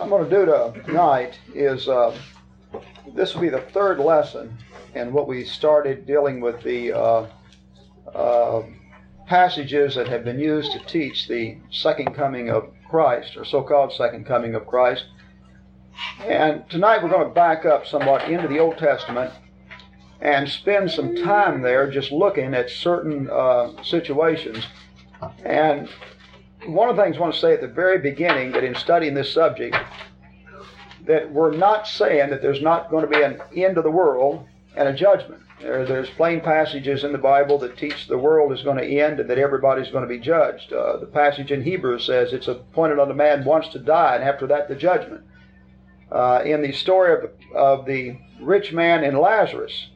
I'm going to do tonight is uh, this will be the third lesson in what we started dealing with the uh, uh, passages that have been used to teach the second coming of Christ, or so called second coming of Christ. And tonight we're going to back up somewhat into the Old Testament and spend some time there just looking at certain uh, situations. And one of the things I want to say at the very beginning that in studying this subject, that we're not saying that there's not going to be an end of the world and a judgment. There, there's plain passages in the Bible that teach the world is going to end and that everybody's going to be judged. Uh, the passage in Hebrews says it's appointed a man once to die, and after that, the judgment. Uh, in the story of the, of the rich man and Lazarus,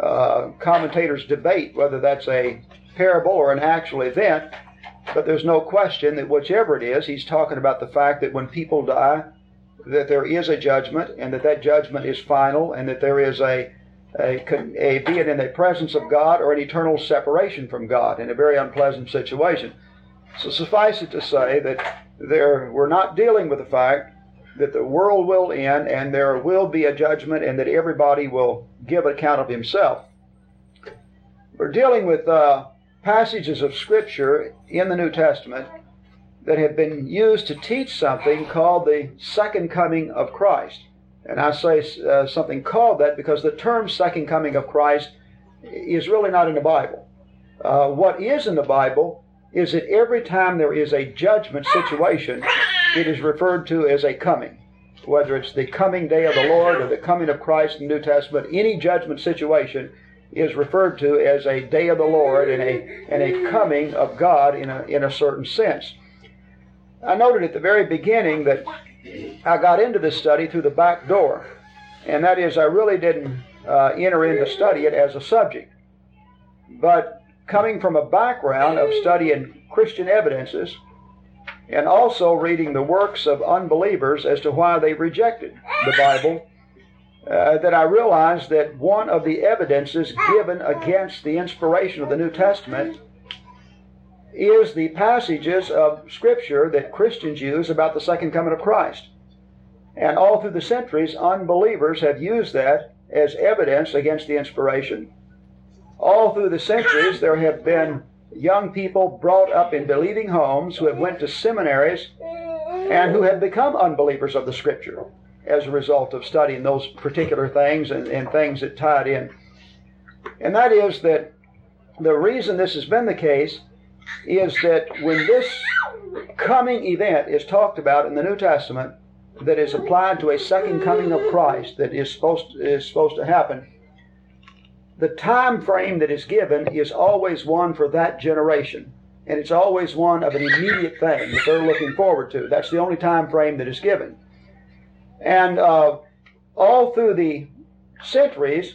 uh, commentators debate whether that's a parable or an actual event. But there's no question that whichever it is, he's talking about the fact that when people die, that there is a judgment, and that that judgment is final, and that there is a, a, a be it in the presence of God or an eternal separation from God in a very unpleasant situation. So suffice it to say that there we're not dealing with the fact that the world will end and there will be a judgment and that everybody will give account of himself. We're dealing with uh, passages of Scripture in the New Testament that have been used to teach something called the second coming of Christ. And I say uh, something called that because the term second coming of Christ is really not in the Bible. Uh, what is in the Bible is that every time there is a judgment situation, it is referred to as a coming. Whether it's the coming day of the Lord or the coming of Christ in the New Testament, any judgment situation is referred to as a day of the Lord and a, and a coming of God in a, in a certain sense. I noted at the very beginning that I got into this study through the back door, and that is, I really didn't uh, enter in to study it as a subject. But coming from a background of studying Christian evidences and also reading the works of unbelievers as to why they rejected the Bible uh, that I realized that one of the evidences given against the inspiration of the New Testament is the passages of Scripture that Christians use about the second coming of Christ. And all through the centuries, unbelievers have used that as evidence against the inspiration. All through the centuries, there have been young people brought up in believing homes who have went to seminaries and who have become unbelievers of the Scripture as a result of studying those particular things and, and things that tied in. And that is that the reason this has been the case is that when this coming event is talked about in the New Testament, that is applied to a second coming of Christ that is supposed to, is supposed to happen, the time frame that is given is always one for that generation. And it's always one of an immediate thing that they're looking forward to. That's the only time frame that is given. And uh, all through the centuries,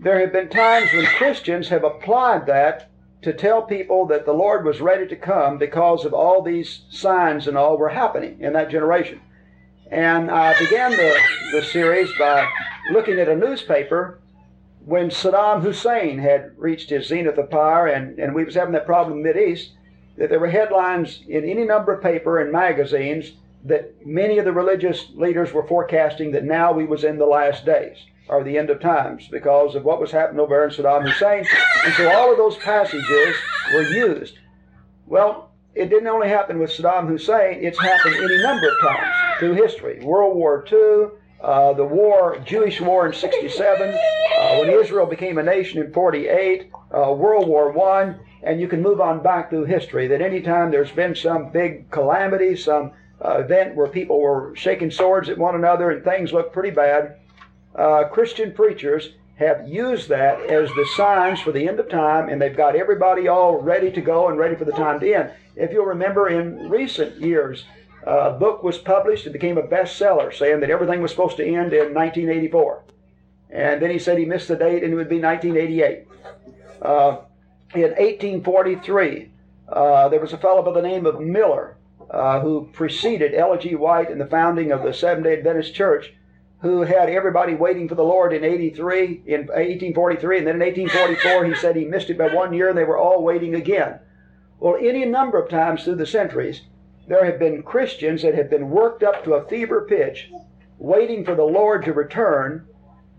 there have been times when Christians have applied that to tell people that the Lord was ready to come because of all these signs and all were happening in that generation. And I began the, the series by looking at a newspaper when Saddam Hussein had reached his zenith of power and, and we was having that problem in the East, that there were headlines in any number of paper and magazines that many of the religious leaders were forecasting that now we was in the last days or the end of times because of what was happening over in Saddam Hussein. And so all of those passages were used. Well, it didn't only happen with Saddam Hussein, it's happened any number of times through history. World War II, uh, the war, Jewish war in 67, uh, when Israel became a nation in 48, uh, World War I, and you can move on back through history that anytime there's been some big calamity, some uh, event where people were shaking swords at one another and things looked pretty bad, uh, Christian preachers have used that as the signs for the end of time, and they've got everybody all ready to go and ready for the time to end. If you'll remember, in recent years, uh, a book was published and became a bestseller saying that everything was supposed to end in 1984. And then he said he missed the date and it would be 1988. Uh, in 1843, uh, there was a fellow by the name of Miller uh, who preceded Ellen G. White in the founding of the Seventh day Adventist Church, who had everybody waiting for the Lord in 83, in 1843, and then in 1844 he said he missed it by one year and they were all waiting again. Well, any number of times through the centuries, there have been Christians that have been worked up to a fever pitch, waiting for the Lord to return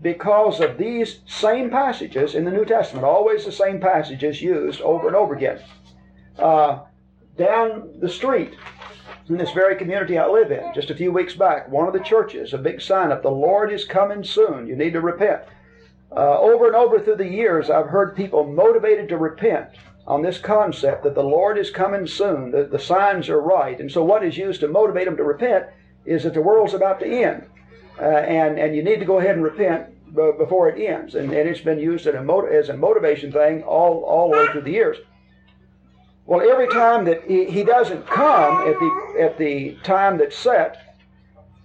because of these same passages in the New Testament, always the same passages used over and over again. Uh, down the street, in this very community I live in, just a few weeks back, one of the churches, a big sign up, the Lord is coming soon, you need to repent. Uh, over and over through the years, I've heard people motivated to repent on this concept that the Lord is coming soon, that the signs are right. And so, what is used to motivate them to repent is that the world's about to end. Uh, and, and you need to go ahead and repent b- before it ends. And, and it's been used as a, mot- as a motivation thing all, all the way through the years. Well, every time that he, he doesn't come at the, at the time that's set,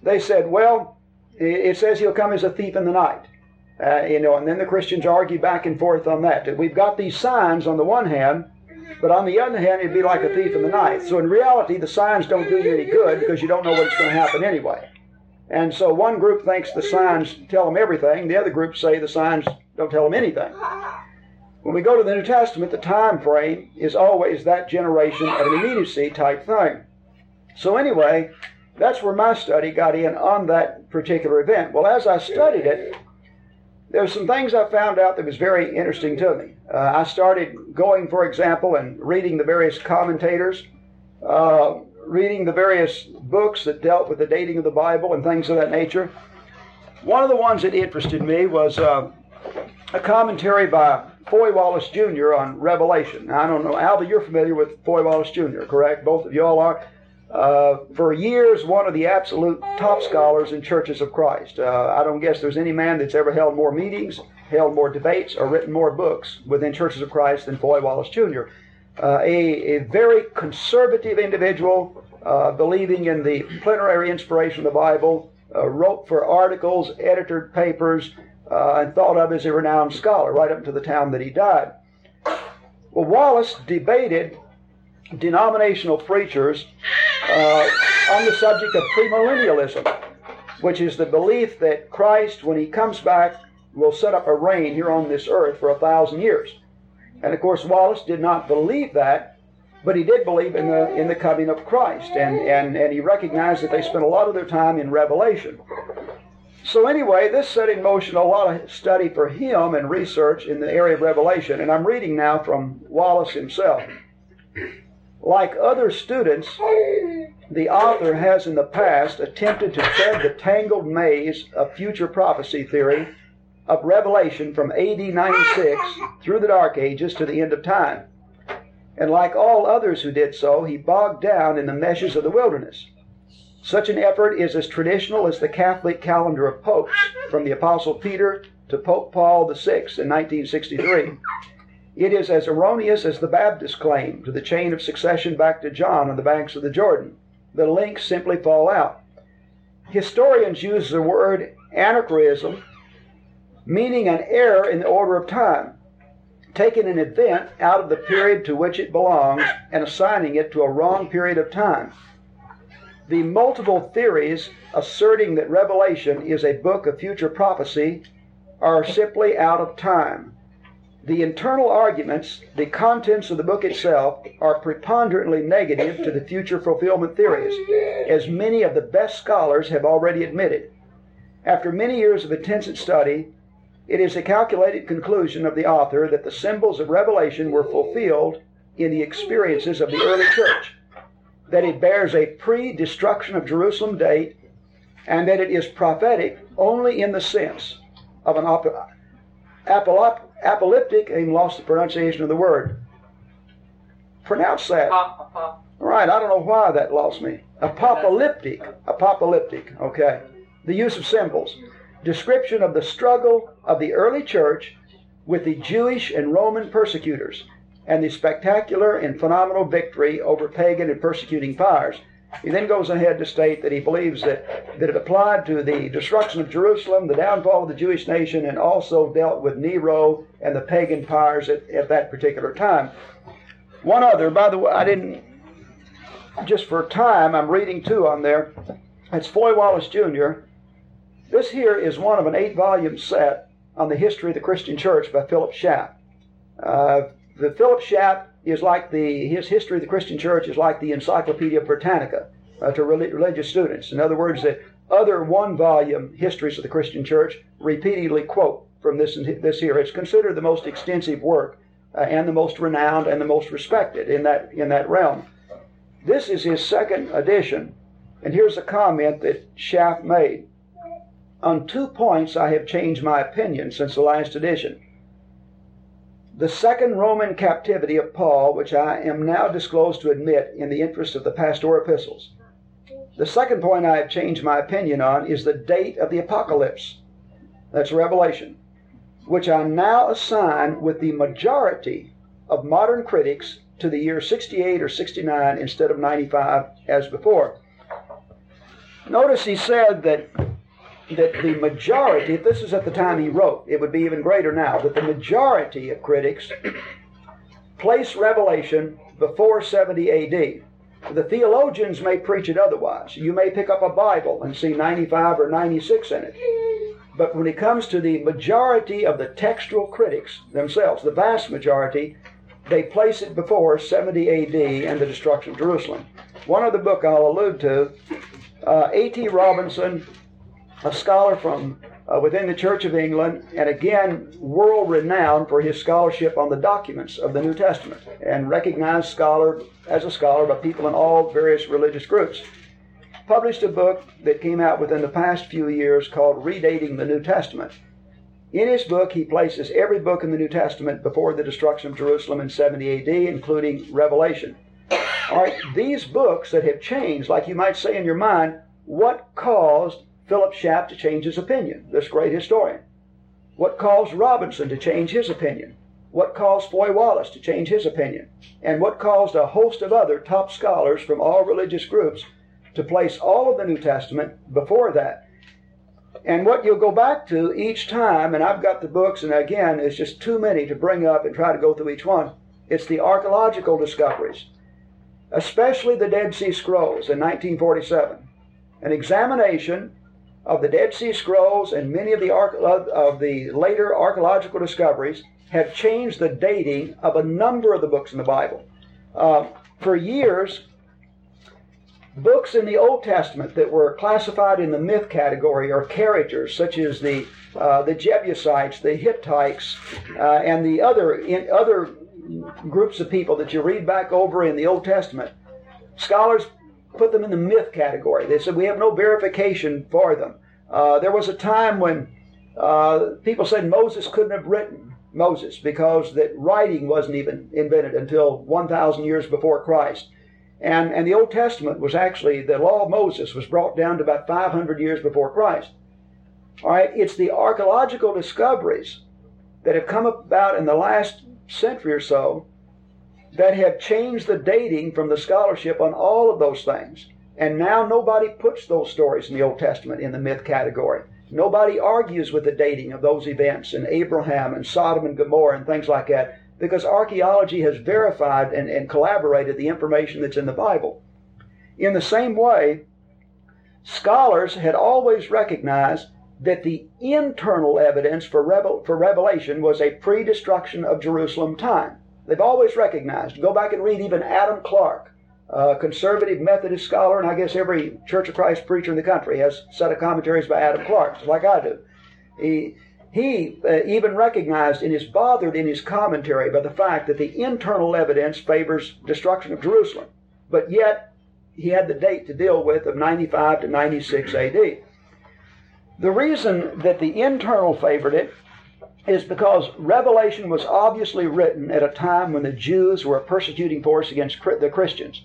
they said, well, it says he'll come as a thief in the night. Uh, you know, and then the Christians argue back and forth on that. We've got these signs on the one hand, but on the other hand, it'd be like a thief in the night. So in reality, the signs don't do you any good because you don't know what's going to happen anyway. And so one group thinks the signs tell them everything. The other group say the signs don't tell them anything. When we go to the New Testament, the time frame is always that generation of an immediacy type thing. So anyway, that's where my study got in on that particular event. Well, as I studied it, there's some things I found out that was very interesting to me. Uh, I started going, for example, and reading the various commentators, uh, reading the various books that dealt with the dating of the Bible and things of that nature. One of the ones that interested me was uh, a commentary by Foy Wallace Jr. on Revelation. Now, I don't know, Alba, you're familiar with Foy Wallace Jr., correct? Both of you all are. Uh, for years, one of the absolute top scholars in churches of Christ. Uh, I don't guess there's any man that's ever held more meetings, held more debates, or written more books within churches of Christ than Foy Wallace Jr. Uh, a, a, very conservative individual, uh, believing in the plenary inspiration of the Bible, uh, wrote for articles, edited papers, and thought of as a renowned scholar right up to the time that he died. Well, Wallace debated denominational preachers uh, on the subject of premillennialism, which is the belief that Christ, when he comes back, will set up a reign here on this earth for a thousand years. And of course, Wallace did not believe that, but he did believe in the in the coming of Christ, and and and he recognized that they spent a lot of their time in Revelation. So anyway, this set in motion a lot of study for him and research in the area of Revelation, and I'm reading now from Wallace himself. Like other students, the author has in the past attempted to tread the tangled maze of future prophecy theory of Revelation from AD 96 through the Dark Ages to the end of time. And like all others who did so, he bogged down in the meshes of the wilderness. Such an effort is as traditional as the Catholic calendar of popes, from the Apostle Peter to Pope Paul VI in 1963. It is as erroneous as the Baptist claim to the chain of succession back to John on the banks of the Jordan. The links simply fall out. Historians use the word anachronism, meaning an error in the order of time, taking an event out of the period to which it belongs and assigning it to a wrong period of time. The multiple theories asserting that Revelation is a book of future prophecy are simply out of time. The internal arguments, the contents of the book itself, are preponderantly negative to the future fulfillment theories, as many of the best scholars have already admitted. After many years of intensive study, it is a calculated conclusion of the author that the symbols of Revelation were fulfilled in the experiences of the early church, that it bears a pre destruction of Jerusalem date, and that it is prophetic only in the sense of an apolop- apocalyptic, I even lost the pronunciation of the word. Pronounce that. All right, I don't know why that lost me. Apocalyptic. Apocalyptic, okay. The use of symbols. Description of the struggle of the early church with the Jewish and Roman persecutors and the spectacular and phenomenal victory over pagan and persecuting powers. He then goes ahead to state that he believes that, that it applied to the destruction of Jerusalem, the downfall of the Jewish nation, and also dealt with Nero and the pagan powers at, at that particular time. One other, by the way, I didn't, just for time, I'm reading two on there. It's Foy Wallace Jr. This here is one of an eight volume set on the history of the Christian church by Philip Schaff. Uh, the Philip Schaff is like the his history of the Christian church is like the Encyclopedia Britannica uh, to religious students. In other words, the other one-volume histories of the Christian church repeatedly quote from this this here. It's considered the most extensive work uh, and the most renowned and the most respected in that in that realm. This is his second edition, and here's a comment that Schaff made. On two points, I have changed my opinion since the last edition. The second Roman captivity of Paul, which I am now disclosed to admit in the interest of the pastoral epistles. The second point I have changed my opinion on is the date of the apocalypse. That's Revelation, which I now assign with the majority of modern critics to the year 68 or 69 instead of 95 as before. Notice he said that that the majority, if this is at the time he wrote, it would be even greater now, that the majority of critics place Revelation before 70 AD. The theologians may preach it otherwise. You may pick up a Bible and see 95 or 96 in it. But when it comes to the majority of the textual critics themselves, the vast majority, they place it before 70 AD and the destruction of Jerusalem. One other book I'll allude to, uh, A.T. Robinson a scholar from uh, within the Church of England, and again, world renowned for his scholarship on the documents of the New Testament, and recognized scholar as a scholar by people in all various religious groups. Published a book that came out within the past few years called Redating the New Testament. In his book, he places every book in the New Testament before the destruction of Jerusalem in 70 AD, including Revelation. All right, these books that have changed, like you might say in your mind, what caused Philip Schaff to change his opinion, this great historian? What caused Robinson to change his opinion? What caused Foy Wallace to change his opinion? And what caused a host of other top scholars from all religious groups to place all of the New Testament before that? And what you'll go back to each time, and I've got the books, and again, it's just too many to bring up and try to go through each one. It's the archaeological discoveries, especially the Dead Sea Scrolls in 1947. An examination of the Dead Sea Scrolls and many of the, of the later archaeological discoveries have changed the dating of a number of the books in the Bible. Uh, for years, books in the Old Testament that were classified in the myth category or characters such as the uh, the Jebusites, the Hittites, uh, and the other in, other groups of people that you read back over in the Old Testament. Scholars put them in the myth category. They said we have no verification for them. Uh, there was a time when uh, people said Moses couldn't have written Moses because that writing wasn't even invented until 1,000 years before Christ. And, and the Old Testament was actually, the law of Moses was brought down to about 500 years before Christ. All right, it's the archaeological discoveries that have come about in the last century or so that have changed the dating from the scholarship on all of those things. And now nobody puts those stories in the Old Testament in the myth category. Nobody argues with the dating of those events and Abraham and Sodom and Gomorrah and things like that because archaeology has verified and, and collaborated the information that's in the Bible. In the same way, scholars had always recognized that the internal evidence for, revel- for Revelation was a pre destruction of Jerusalem time. They've always recognized. Go back and read even Adam Clarke, a conservative Methodist scholar, and I guess every Church of Christ preacher in the country has a set of commentaries by Adam Clarke, like I do. He, he uh, even recognized and is bothered in his commentary by the fact that the internal evidence favors destruction of Jerusalem. But yet, he had the date to deal with of 95 to 96 AD. The reason that the internal favored it is because Revelation was obviously written at a time when the Jews were a persecuting force against the Christians,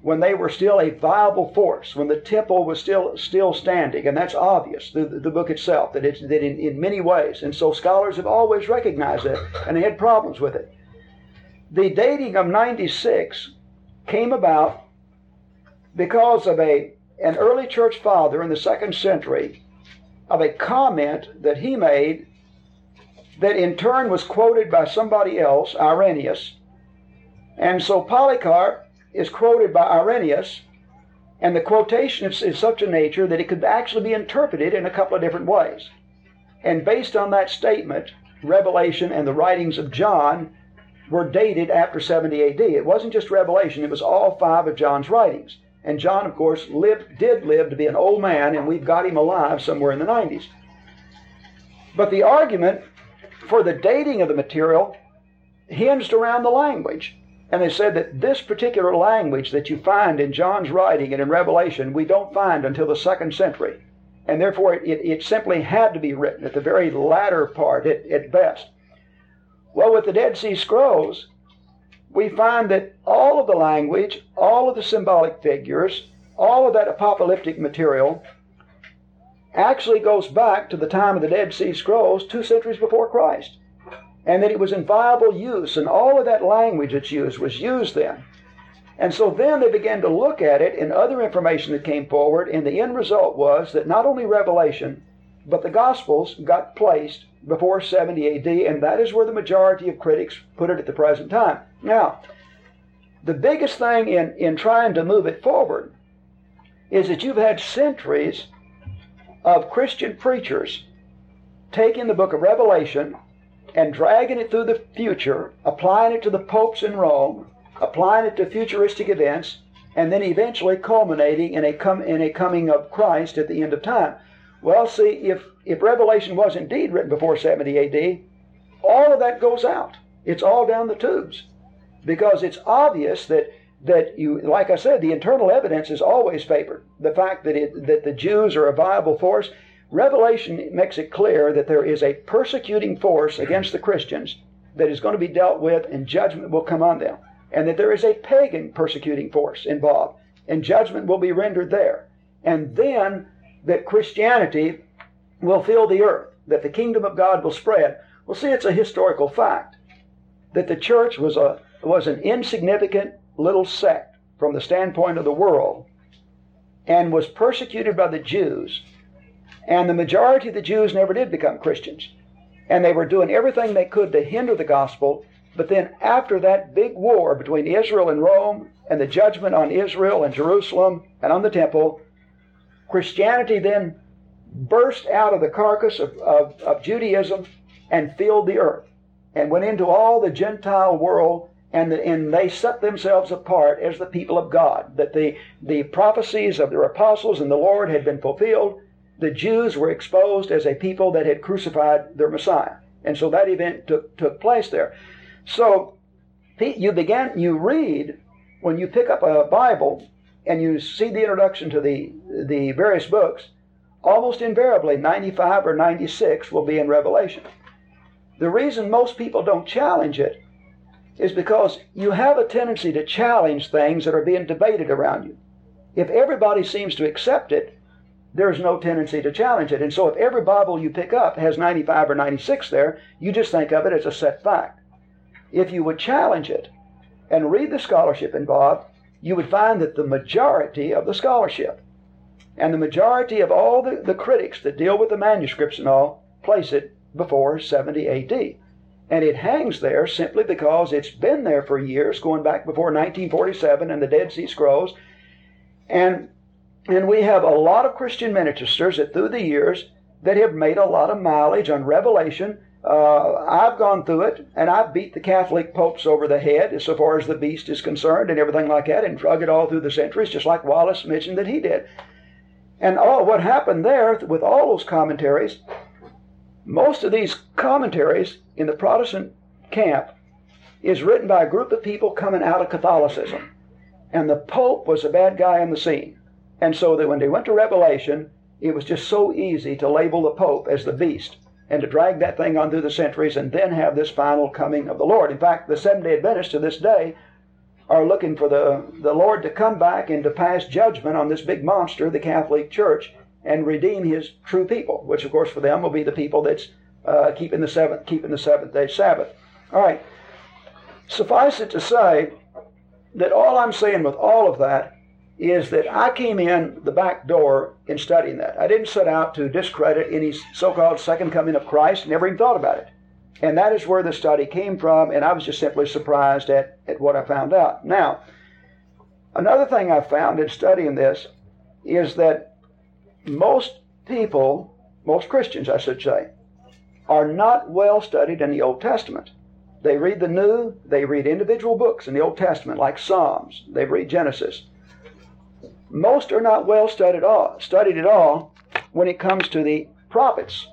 when they were still a viable force, when the temple was still still standing, and that's obvious through the, book itself that it's that in, in many ways, and so scholars have always recognized it, and they had problems with it. The dating of 96 came about because of a an early church father in the second century of a comment that he made that in turn was quoted by somebody else, Irenaeus. And so Polycarp is quoted by Irenaeus, and the quotation is, is such a nature that it could actually be interpreted in a couple of different ways. And based on that statement, Revelation and the writings of John were dated after 70 AD. It wasn't just Revelation, it was all five of John's writings. And John, of course, lived, did live to be an old man, and we've got him alive somewhere in the 90s. But the argument for the dating of the material hinged around the language. And they said that this particular language that you find in John's writing and in Revelation, we don't find until the second century. And therefore, it, it simply had to be written at the very latter part at, at best. Well, with the Dead Sea Scrolls, we find that all of the language, all of the symbolic figures, all of that apocalyptic material actually goes back to the time of the Dead Sea Scrolls, two centuries before Christ and that it was in viable use, and all of that language that's used was used then. And so then they began to look at it and other information that came forward, and the end result was that not only Revelation, but the Gospels got placed before 70 AD, and that is where the majority of critics put it at the present time. Now, the biggest thing in, in trying to move it forward is that you've had centuries of Christian preachers taking the book of Revelation and dragging it through the future, applying it to the popes in Rome, applying it to futuristic events, and then eventually culminating in a, com- in a coming of Christ at the end of time. Well, see, if, if Revelation was indeed written before 70 AD, all of that goes out. It's all down the tubes. Because it's obvious that, that you, like I said, the internal evidence is always favored. The fact that, it, that the Jews are a viable force Revelation makes it clear that there is a persecuting force against the Christians that is going to be dealt with and judgment will come on them. And that there is a pagan persecuting force involved and judgment will be rendered there. And then that Christianity will fill the earth, that the kingdom of God will spread. Well, see, it's a historical fact that the church was, a, was an insignificant little sect from the standpoint of the world and was persecuted by the Jews and the majority of the Jews never did become Christians. And they were doing everything they could to hinder the gospel. But then, after that big war between Israel and Rome, and the judgment on Israel and Jerusalem and on the temple, Christianity then burst out of the carcass of, of, of Judaism and filled the earth and went into all the Gentile world and, the, and they set themselves apart as the people of God. That the, the prophecies of their apostles and the Lord had been fulfilled, the Jews were exposed as a people that had crucified their Messiah. And so that event took, took place there. So you began, you read, when you pick up a Bible and you see the introduction to the, the various books, almost invariably 95 or 96 will be in Revelation. The reason most people don't challenge it is because you have a tendency to challenge things that are being debated around you. If everybody seems to accept it, there's no tendency to challenge it. And so if every Bible you pick up has 95 or 96 there, you just think of it as a set fact. If you would challenge it and read the scholarship involved, you would find that the majority of the scholarship and the majority of all the, the critics that deal with the manuscripts and all place it before 70 AD. And it hangs there simply because it's been there for years, going back before 1947 and the Dead Sea Scrolls. And and we have a lot of Christian ministers that through the years that have made a lot of mileage on Revelation. Uh, I've gone through it and I've beat the Catholic popes over the head as far as the beast is concerned and everything like that and drug it all through the centuries, just like Wallace mentioned that he did. And all what happened there with all those commentaries, most of these commentaries in the Protestant camp is written by a group of people coming out of Catholicism. And the Pope was a bad guy on the scene. And so that when they went to Revelation, it was just so easy to label the Pope as the beast and to drag that thing on through the centuries and then have this final coming of the Lord. In fact, the Seventh day Adventists to this day are looking for the, the Lord to come back and to pass judgment on this big monster, the Catholic Church, and redeem his true people, which of course for them will be the people that's uh, keeping the seventh keeping the seventh day Sabbath. All right. Suffice it to say that all I'm saying with all of that is that I came in the back door in studying that. I didn't set out to discredit any so called second coming of Christ, never even thought about it. And that is where the study came from, and I was just simply surprised at, at what I found out. Now, another thing I found in studying this is that most people, most Christians, I should say, are not well studied in the Old Testament. They read the New, they read individual books in the Old Testament, like Psalms, they read Genesis. Most are not well studied, at all, studied at all when it comes to the prophets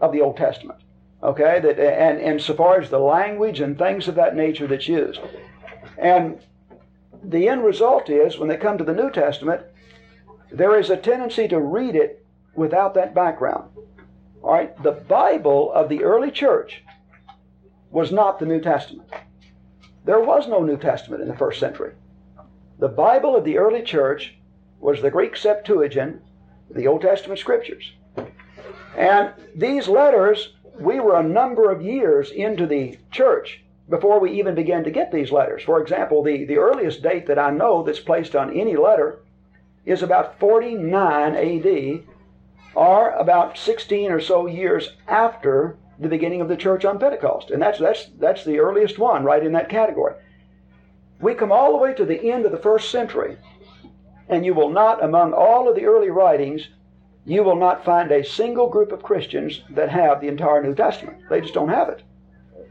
of the Old Testament. Okay, that and, and so far as the language and things of that nature that's used. And the end result is when they come to the New Testament, there is a tendency to read it without that background. All right, the Bible of the early church was not the New Testament. There was no New Testament in the first century. The Bible of the early church was the Greek Septuagint, the Old Testament scriptures. And these letters, we were a number of years into the church before we even began to get these letters. For example, the, the earliest date that I know that's placed on any letter is about 49 AD, or about 16 or so years after the beginning of the church on Pentecost. And that's, that's, that's the earliest one, right in that category. We come all the way to the end of the first century, and you will not, among all of the early writings, you will not find a single group of Christians that have the entire New Testament. They just don't have it.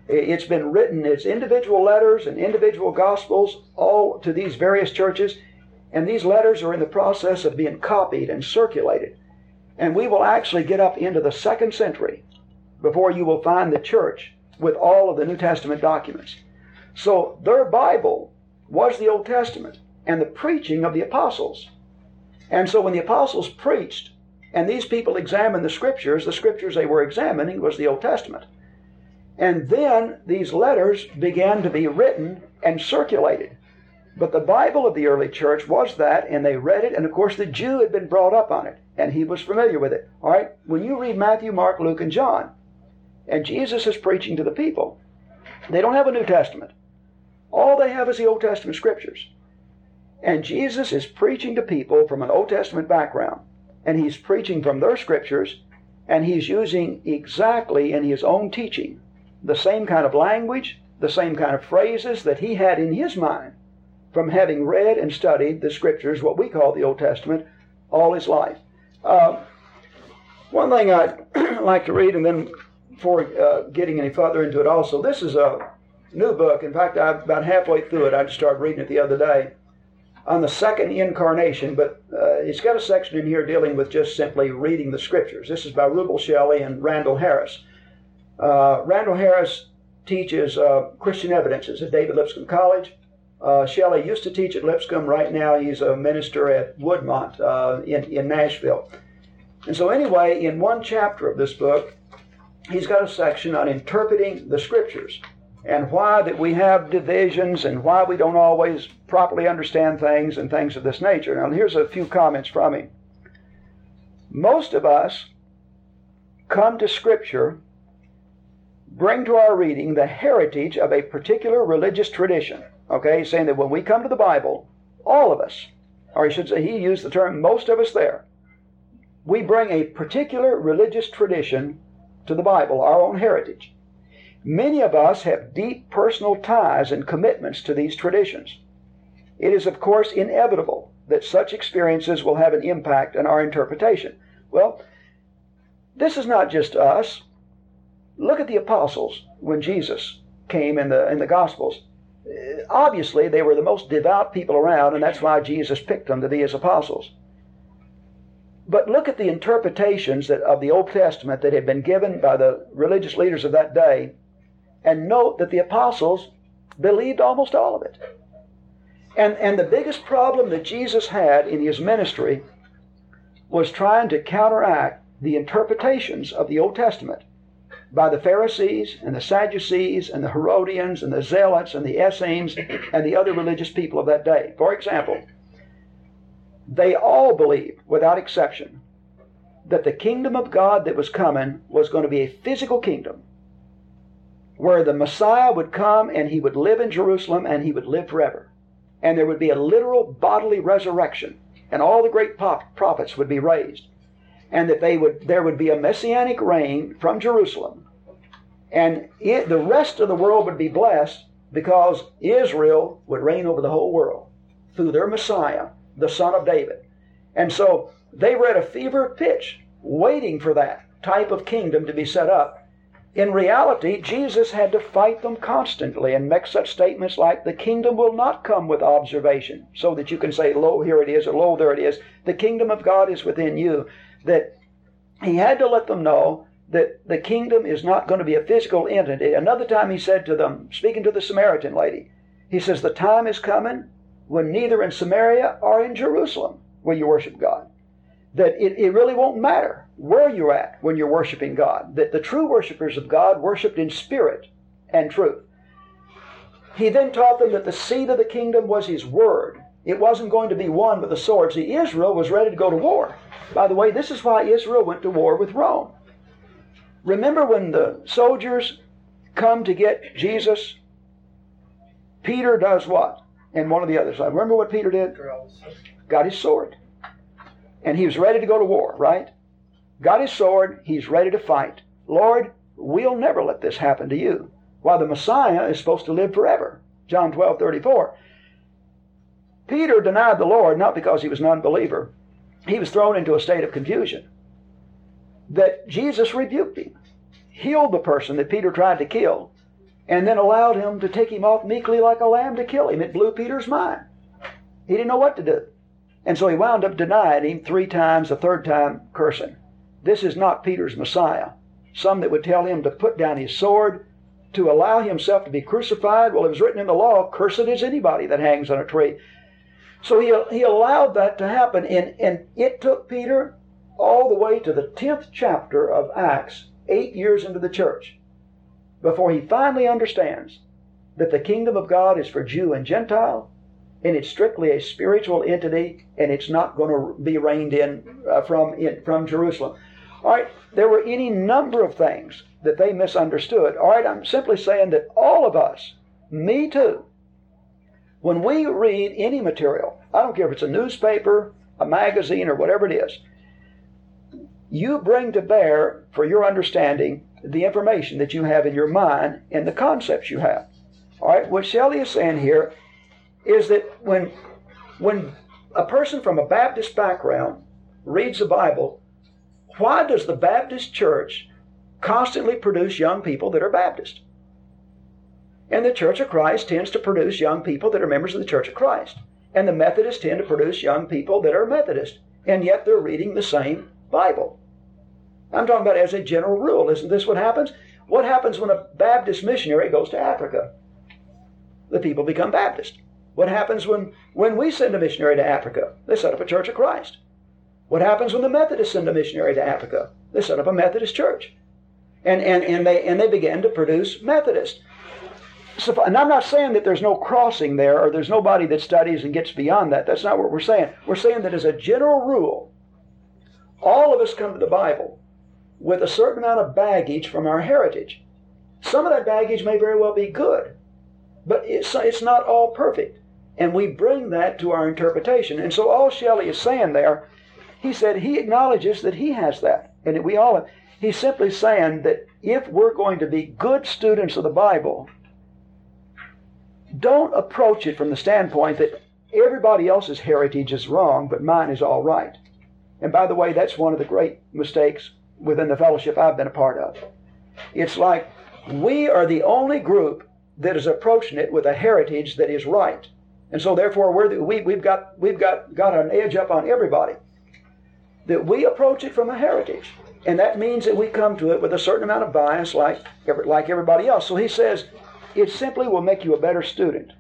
It's been written, it's individual letters and individual gospels, all to these various churches, and these letters are in the process of being copied and circulated. And we will actually get up into the second century before you will find the church with all of the New Testament documents. So their Bible was the Old Testament and the preaching of the apostles. And so when the apostles preached and these people examined the scriptures, the scriptures they were examining was the Old Testament. And then these letters began to be written and circulated. But the Bible of the early church was that, and they read it, and of course the Jew had been brought up on it, and he was familiar with it. All right? When you read Matthew, Mark, Luke, and John, and Jesus is preaching to the people. They don't have a New Testament. All they have is the Old Testament scriptures. And Jesus is preaching to people from an Old Testament background. And he's preaching from their scriptures, and he's using exactly in his own teaching the same kind of language, the same kind of phrases that he had in his mind from having read and studied the scriptures, what we call the Old Testament, all his life. Uh, one thing I'd like to read, and then before uh, getting any further into it also, this is a new book. In fact, I'm about halfway through it. I just started reading it the other day on the second incarnation, but uh, it's got a section in here dealing with just simply reading the scriptures. This is by Rubel Shelley and Randall Harris. Uh, Randall Harris teaches uh, Christian evidences at David Lipscomb College. Uh, Shelley used to teach at Lipscomb. Right now, he's a minister at Woodmont uh, in, in Nashville. And so, anyway, in one chapter of this book, he's got a section on interpreting the scriptures and why that we have divisions and why we don't always properly understand things and things of this nature. Now, here's a few comments from him. Most of us come to Scripture, bring to our reading the heritage of a particular religious tradition. Okay, saying that when we come to the Bible, all of us, or he should say, he used the term most of us there, we bring a particular religious tradition to the Bible, our own heritage. Many of us have deep personal ties and commitments to these traditions. It is, of course, inevitable that such experiences will have an impact on our interpretation. Well, this is not just us. Look at the apostles when Jesus came in the, in the Gospels. Uh, obviously, they were the most devout people around, and that's why Jesus picked them to be his apostles. But look at the interpretations that, of the Old Testament that had been given by the religious leaders of that day, and note that the apostles believed almost all of it. And, and the biggest problem that Jesus had in his ministry was trying to counteract the interpretations of the Old Testament by the Pharisees and the Sadducees and the Herodians and the Zealots and the Essenes and the other religious people of that day. For example, they all believed, without exception, that the kingdom of God that was coming was going to be a physical kingdom where the Messiah would come and he would live in Jerusalem and he would live forever. And there would be a literal bodily resurrection and all the great prophets would be raised. And that they would, there would be a messianic reign from Jerusalem. And it, the rest of the world would be blessed because Israel would reign over the whole world through their Messiah the son of David. And so they were at a fever pitch waiting for that type of kingdom to be set up. in reality, Jesus had to fight them constantly and make such statements like, The kingdom will not come with observation, so that you can say, Lo, here it is, or Lo, there it is. The kingdom of God is within you. That he had to let them know that the kingdom is not going to be a physical entity. Another time he said to them, speaking to the Samaritan lady, he says, The time is coming when neither in Samaria or in Jerusalem will you worship God that it, it really won't matter where you're at when you're worshiping God, that the true worshipers of God worshiped in spirit and truth. He then taught them that the seed of the kingdom was His Word. It wasn't going to be won with the sword. See, Israel was ready to go to war. By the way, this is why Israel went to war with Rome. Remember when the soldiers come to get Jesus? Peter does what? And one of the others. Remember what Peter did? Got his sword. And he was ready to go to war, right? Got his sword, he's ready to fight. Lord, we'll never let this happen to you. While the Messiah is supposed to live forever. John 12, 34. Peter denied the Lord not because he was an unbeliever. He was thrown into a state of confusion. That Jesus rebuked him, healed the person that Peter tried to kill, and then allowed him to take him off meekly like a lamb to kill him. It blew Peter's mind. He didn't know what to do. And so he wound up denying him three times, the third time cursing. This is not Peter's Messiah. Some that would tell him to put down his sword, to allow himself to be crucified. Well, it was written in the law, cursed is anybody that hangs on a tree. So he, he allowed that to happen, and, and it took Peter all the way to the 10th chapter of Acts, eight years into the church, before he finally understands that the kingdom of God is for Jew and Gentile, and it's strictly a spiritual entity, and it's not going to be reigned in uh, from in, from Jerusalem. All right, there were any number of things that they misunderstood. All right, I'm simply saying that all of us, me too, when we read any material, I don't care if it's a newspaper, a magazine, or whatever it is, you bring to bear for your understanding the information that you have in your mind and the concepts you have. All right, what Shelley is saying here is that when, when a person from a Baptist background reads the Bible, why does the Baptist church constantly produce young people that are Baptist? And the Church of Christ tends to produce young people that are members of the Church of Christ. And the Methodists tend to produce young people that are Methodist. And yet they're reading the same Bible. I'm talking about as a general rule. Isn't this what happens? What happens when a Baptist missionary goes to Africa? The people become Baptist. What happens when, when we send a missionary to Africa? They set up a Church of Christ. What happens when the Methodists send a missionary to Africa? They set up a Methodist church. And, and, and, they, and they begin to produce Methodists. And I'm not saying that there's no crossing there or there's nobody that studies and gets beyond that. That's not what we're saying. We're saying that as a general rule, all of us come to the Bible with a certain amount of baggage from our heritage. Some of that baggage may very well be good, but it's, it's not all perfect. And we bring that to our interpretation. And so all Shelley is saying there, he said he acknowledges that he has that. And we all, have. he's simply saying that if we're going to be good students of the Bible, don't approach it from the standpoint that everybody else's heritage is wrong, but mine is all right. And by the way, that's one of the great mistakes within the fellowship I've been a part of. It's like we are the only group that is approaching it with a heritage that is right. And so therefore we're the, we, we've got we've got, got an edge up on everybody. That we approach it from a heritage. And that means that we come to it with a certain amount of bias like, like everybody else. So he says it simply will make you a better student.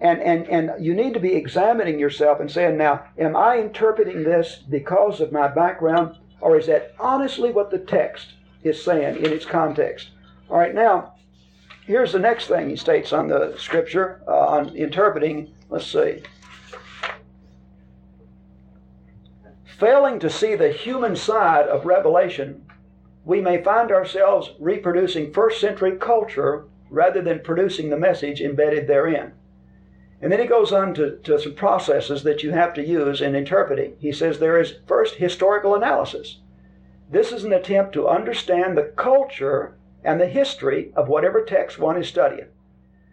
And, and, and you need to be examining yourself and saying, now, am I interpreting this because of my background, or is that honestly what the text is saying in its context? All right, now, here's the next thing he states on the scripture, uh, on interpreting Let's see. Failing to see the human side of Revelation, we may find ourselves reproducing first century culture rather than producing the message embedded therein. And then he goes on to, to some processes that you have to use in interpreting. He says there is first historical analysis. This is an attempt to understand the culture and the history of whatever text one is studying.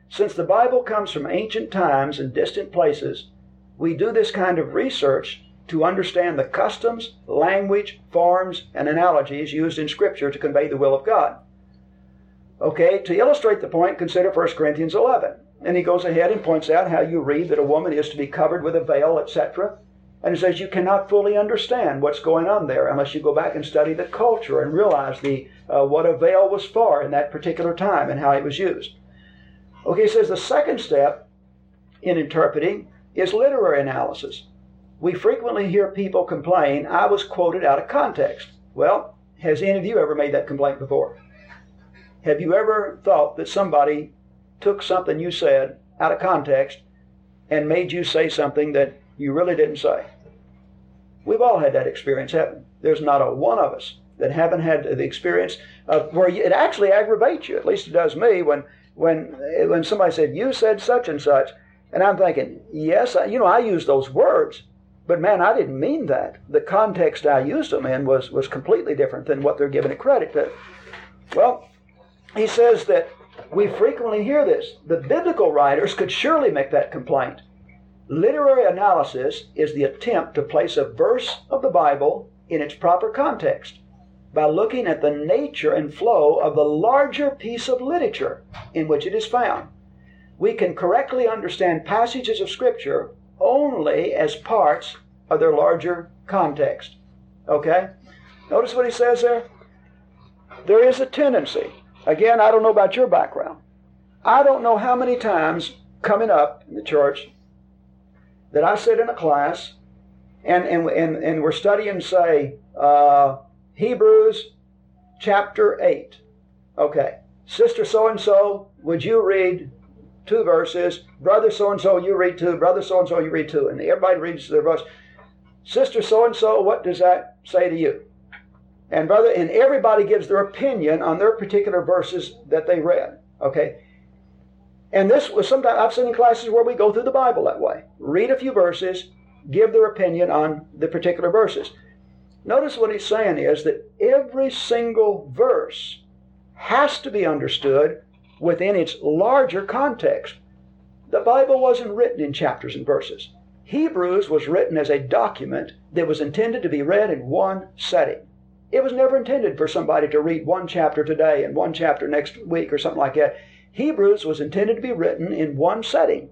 Since the Bible comes from ancient times and distant places, we do this kind of research to understand the customs, language, forms, and analogies used in Scripture to convey the will of God. Okay, to illustrate the point, consider 1 Corinthians 11. And he goes ahead and points out how you read that a woman is to be covered with a veil, etc. And he says you cannot fully understand what's going on there unless you go back and study the culture and realize the uh, what a veil was for in that particular time and how it was used. Okay, he says the second step in interpreting is literary analysis. We frequently hear people complain, I was quoted out of context. Well, has any of you ever made that complaint before? Have you ever thought that somebody took something you said out of context and made you say something that you really didn't say? We've all had that experience, haven't? There's not a one of us that haven't had the experience of where it actually aggravates you. At least it does me when when when somebody said you said such and such, and I'm thinking, yes, you know, I use those words, but man, I didn't mean that. The context I used them in was was completely different than what they're giving it credit to. Well, he says that we frequently hear this. The biblical writers could surely make that complaint. Literary analysis is the attempt to place a verse of the Bible in its proper context by looking at the nature and flow of the larger piece of literature in which it is found. We can correctly understand passages of Scripture only as parts of their larger context. Okay? Notice what he says there? There is a tendency. Again, I don't know about your background. I don't know how many times coming up in the church that I sit in a class and, and, and, and we're studying, say, uh, Hebrews chapter 8. Okay. Sister so and so, would you read two verses? Brother so and so, you read two. Brother so and so, you read two. And everybody reads their verse. Sister so and so, what does that say to you? And brother, and everybody gives their opinion on their particular verses that they read. Okay? And this was sometimes I've seen in classes where we go through the Bible that way. Read a few verses, give their opinion on the particular verses. Notice what he's saying is that every single verse has to be understood within its larger context. The Bible wasn't written in chapters and verses. Hebrews was written as a document that was intended to be read in one setting. It was never intended for somebody to read one chapter today and one chapter next week or something like that. Hebrews was intended to be written in one setting.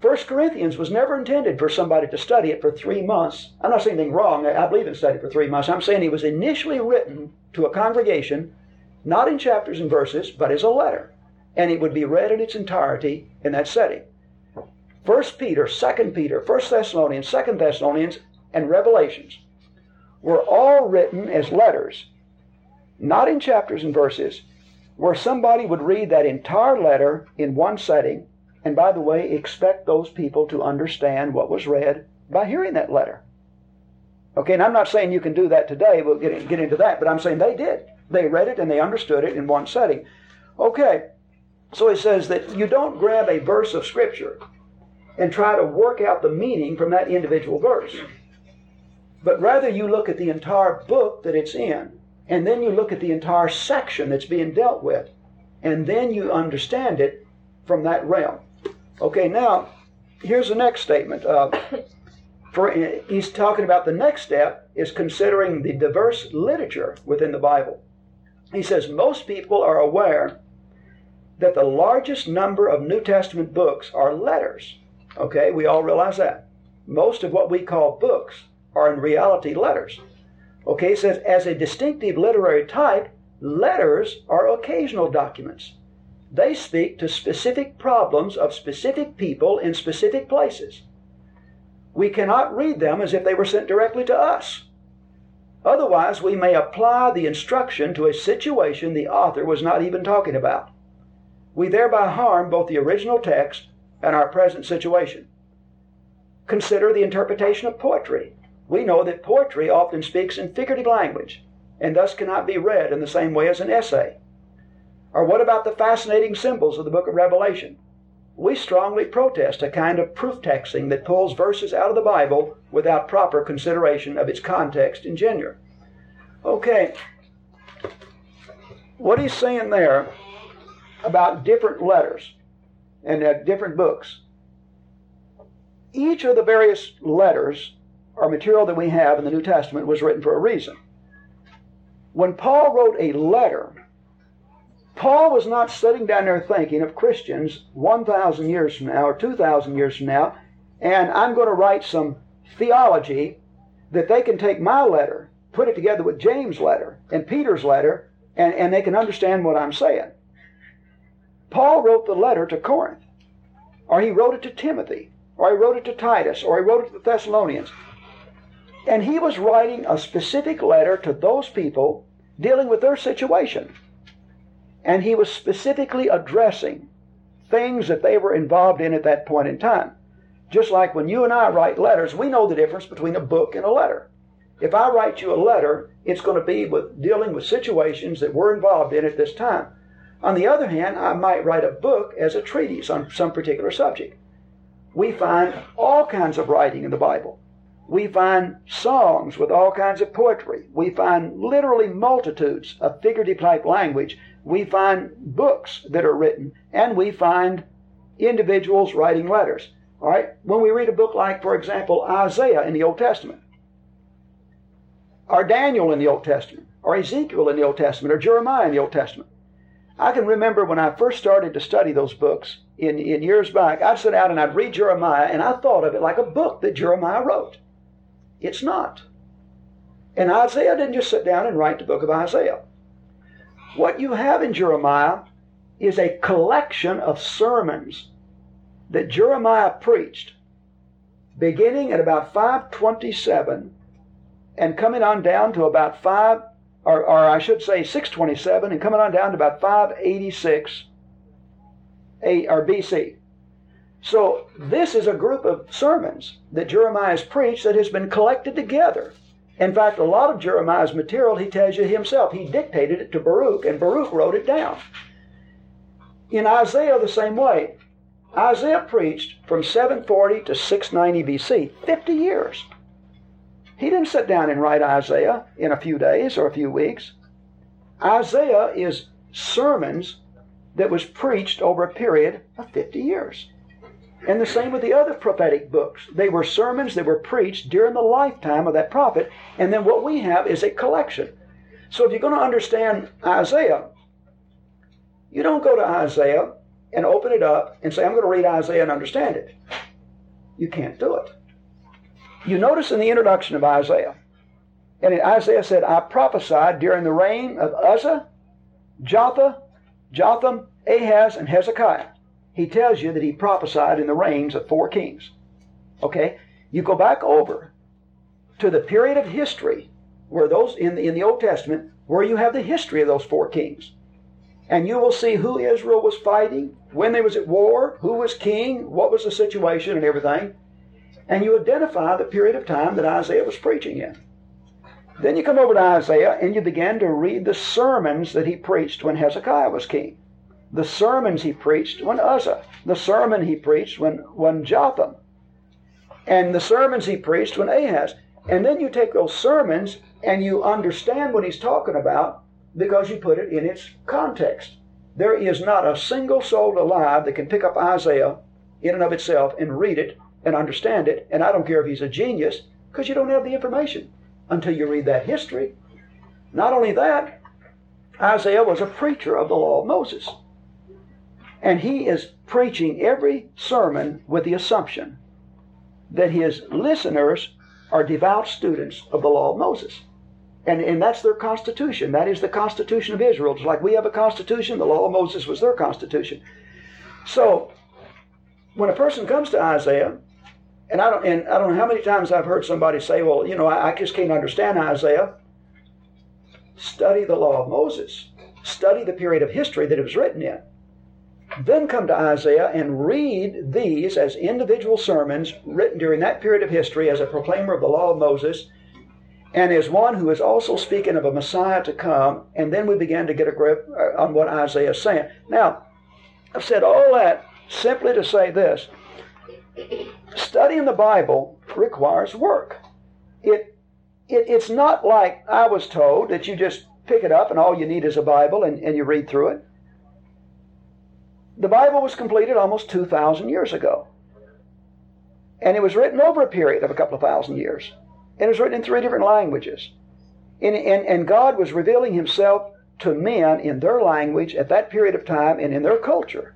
First Corinthians was never intended for somebody to study it for three months. I'm not saying anything wrong. I believe in study for three months. I'm saying it was initially written to a congregation, not in chapters and verses, but as a letter. And it would be read in its entirety in that setting. First Peter, Second Peter, First Thessalonians, Second Thessalonians, and Revelations were all written as letters, not in chapters and verses, where somebody would read that entire letter in one setting, and by the way, expect those people to understand what was read by hearing that letter. Okay, and I'm not saying you can do that today, we'll get, get into that, but I'm saying they did. They read it and they understood it in one setting. Okay, so he says that you don't grab a verse of Scripture and try to work out the meaning from that individual verse, but rather you look at the entire book that it's in and then you look at the entire section that's being dealt with, and then you understand it from that realm. Okay, now here's the next statement. Uh, for he's talking about the next step is considering the diverse literature within the Bible. He says most people are aware that the largest number of New Testament books are letters. Okay, we all realize that. Most of what we call books are in reality letters. Okay, it says as a distinctive literary type, letters are occasional documents. They speak to specific problems of specific people in specific places. We cannot read them as if they were sent directly to us. Otherwise, we may apply the instruction to a situation the author was not even talking about. We thereby harm both the original text and our present situation. Consider the interpretation of poetry we know that poetry often speaks in figurative language and thus cannot be read in the same way as an essay. Or what about the fascinating symbols of the book of Revelation? We strongly protest a kind of proof texting that pulls verses out of the Bible without proper consideration of its context and genre. Okay, what he's saying there about different letters and uh, different books, each of the various letters or material that we have in the New Testament was written for a reason. When Paul wrote a letter, Paul was not sitting down there thinking of Christians 1,000 years from now or 2,000 years from now, and I'm going to write some theology that they can take my letter, put it together with James' letter and Peter's letter, and, and they can understand what I'm saying. Paul wrote the letter to Corinth, or he wrote it to Timothy, or he wrote it to Titus, or he wrote it to the Thessalonians. And he was writing a specific letter to those people dealing with their situation. And he was specifically addressing things that they were involved in at that point in time. Just like when you and I write letters, we know the difference between a book and a letter. If I write you a letter, it's going to be with dealing with situations that we're involved in at this time. On the other hand, I might write a book as a treatise on some particular subject. We find all kinds of writing in the Bible. We find songs with all kinds of poetry. We find literally multitudes of figurative type language. We find books that are written, and we find individuals writing letters. All right? When we read a book like, for example, Isaiah in the Old Testament, or Daniel in the Old Testament, or Ezekiel in the Old Testament, or Jeremiah in the Old Testament, I can remember when I first started to study those books in, in years back, I'd sit out and I'd read Jeremiah, and I thought of it like a book that Jeremiah wrote. It's not. And Isaiah didn't just sit down and write the book of Isaiah. What you have in Jeremiah is a collection of sermons that Jeremiah preached beginning at about 527 and coming on down to about 5 or, or I should say 627 and coming on down to about 586 A, or BC. So this is a group of sermons that Jeremiah has preached that has been collected together. In fact, a lot of Jeremiah's material he tells you himself. He dictated it to Baruch, and Baruch wrote it down. In Isaiah, the same way. Isaiah preached from 740 to 690 BC, 50 years. He didn't sit down and write Isaiah in a few days or a few weeks. Isaiah is sermons that was preached over a period of 50 years. And the same with the other prophetic books. They were sermons that were preached during the lifetime of that prophet. And then what we have is a collection. So if you're going to understand Isaiah, you don't go to Isaiah and open it up and say, I'm going to read Isaiah and understand it. You can't do it. You notice in the introduction of Isaiah, and Isaiah said, I prophesied during the reign of Uzzah, Jotham, Jotham, Ahaz, and Hezekiah he tells you that he prophesied in the reigns of four kings. Okay? You go back over to the period of history where those in the, in the Old Testament where you have the history of those four kings. And you will see who Israel was fighting, when they was at war, who was king, what was the situation and everything. And you identify the period of time that Isaiah was preaching in. Then you come over to Isaiah and you begin to read the sermons that he preached when Hezekiah was king the sermons he preached when Uzzah, the sermon he preached when, when Jotham, and the sermons he preached when Ahaz. And then you take those sermons and you understand what he's talking about because you put it in its context. There is not a single soul alive that can pick up Isaiah in and of itself and read it and understand it. And I don't care if he's a genius because you don't have the information until you read that history. Not only that, Isaiah was a preacher of the law of Moses. And he is preaching every sermon with the assumption that his listeners are devout students of the law of Moses. And, and that's their constitution. That is the constitution of Israel. Just like we have a constitution, the law of Moses was their constitution. So, when a person comes to Isaiah, and I don't, and I don't know how many times I've heard somebody say, well, you know, I, I just can't understand Isaiah. Study the law of Moses. Study the period of history that it was written in. Then come to Isaiah and read these as individual sermons written during that period of history as a proclaimer of the law of Moses and as one who is also speaking of a Messiah to come. And then we begin to get a grip uh, on what Isaiah is saying. Now, I've said all that simply to say this studying the Bible requires work. It, it, it's not like I was told that you just pick it up and all you need is a Bible and, and you read through it. The Bible was completed almost 2,000 years ago. And it was written over a period of a couple of thousand years. And it was written in three different languages. And, and, and God was revealing Himself to men in their language at that period of time and in their culture.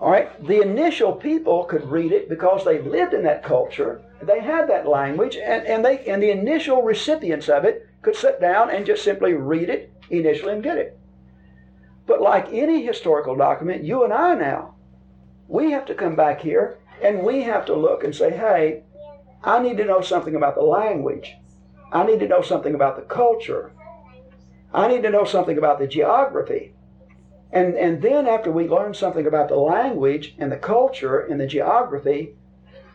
All right, the initial people could read it because they lived in that culture, they had that language, and, and they and the initial recipients of it could sit down and just simply read it initially and get it. But like any historical document, you and I now, we have to come back here and we have to look and say, hey, I need to know something about the language. I need to know something about the culture. I need to know something about the geography. And, and then after we learn something about the language and the culture and the geography,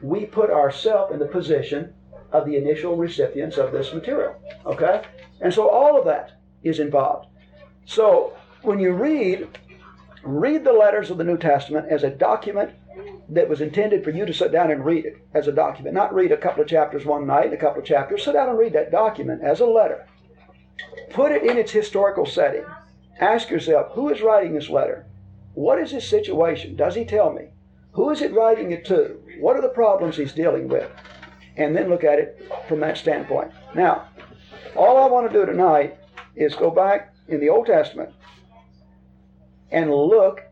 we put ourselves in the position of the initial recipients of this material. Okay? And so all of that is involved. So when you read, read the letters of the New Testament as a document that was intended for you to sit down and read it as a document. Not read a couple of chapters one night and a couple of chapters. Sit down and read that document as a letter. Put it in its historical setting. Ask yourself, who is writing this letter? What is his situation? Does he tell me? Who is it writing it to? What are the problems he's dealing with? And then look at it from that standpoint. Now, all I want to do tonight is go back in the Old Testament and look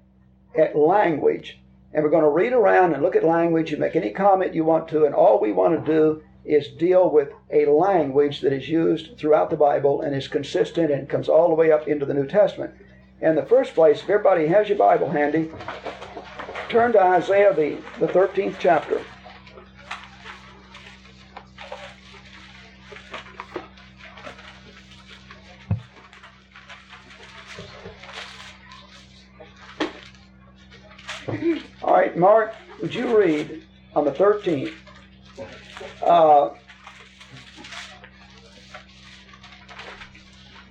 at language. And we're going to read around and look at language and make any comment you want to. And all we want to do is deal with a language that is used throughout the Bible and is consistent and comes all the way up into the New Testament. In the first place, if everybody has your Bible handy, turn to Isaiah, the, the 13th chapter. All right, Mark, would you read on the 13th? Uh,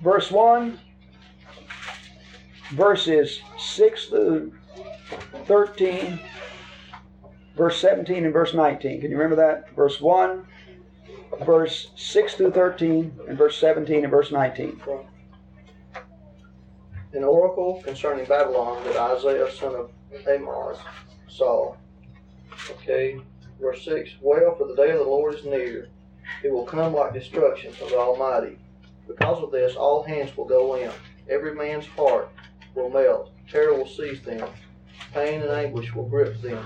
verse 1, verses 6 through 13, verse 17, and verse 19. Can you remember that? Verse 1, verse 6 through 13, and verse 17 and verse 19. An oracle concerning Babylon that Isaiah son of Amoz saw. Okay, verse 6 Well, for the day of the Lord is near. It will come like destruction from the Almighty. Because of this, all hands will go in. Every man's heart will melt. Terror will seize them. Pain and anguish will grip them.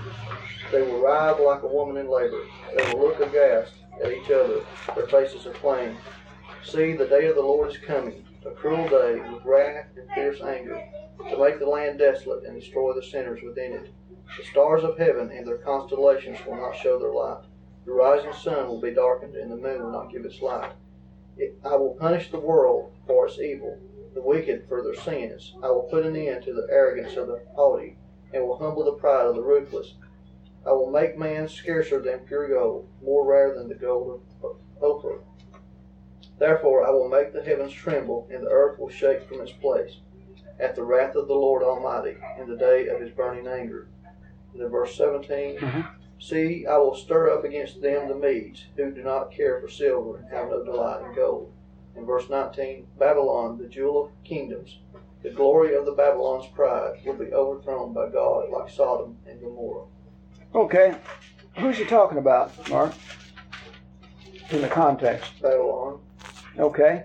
They will writhe like a woman in labor. They will look aghast at each other. Their faces aflame. See, the day of the Lord is coming, a cruel day with wrath and fierce anger, to make the land desolate and destroy the sinners within it. The stars of heaven and their constellations will not show their light. The rising sun will be darkened, and the moon will not give its light. I will punish the world for its evil, the wicked for their sins. I will put an end to the arrogance of the haughty, and will humble the pride of the ruthless. I will make man scarcer than pure gold, more rare than the gold of Ophir. Therefore I will make the heavens tremble, and the earth will shake from its place, at the wrath of the Lord Almighty, in the day of his burning anger. And then verse 17 Mhm. See, I will stir up against them the Medes, who do not care for silver and have no delight in gold. In verse 19 Babylon, the jewel of kingdoms, the glory of the Babylon's pride, will be overthrown by God like Sodom and Gomorrah. Okay, who's he talking about, Mark? In the context. Babylon, Okay.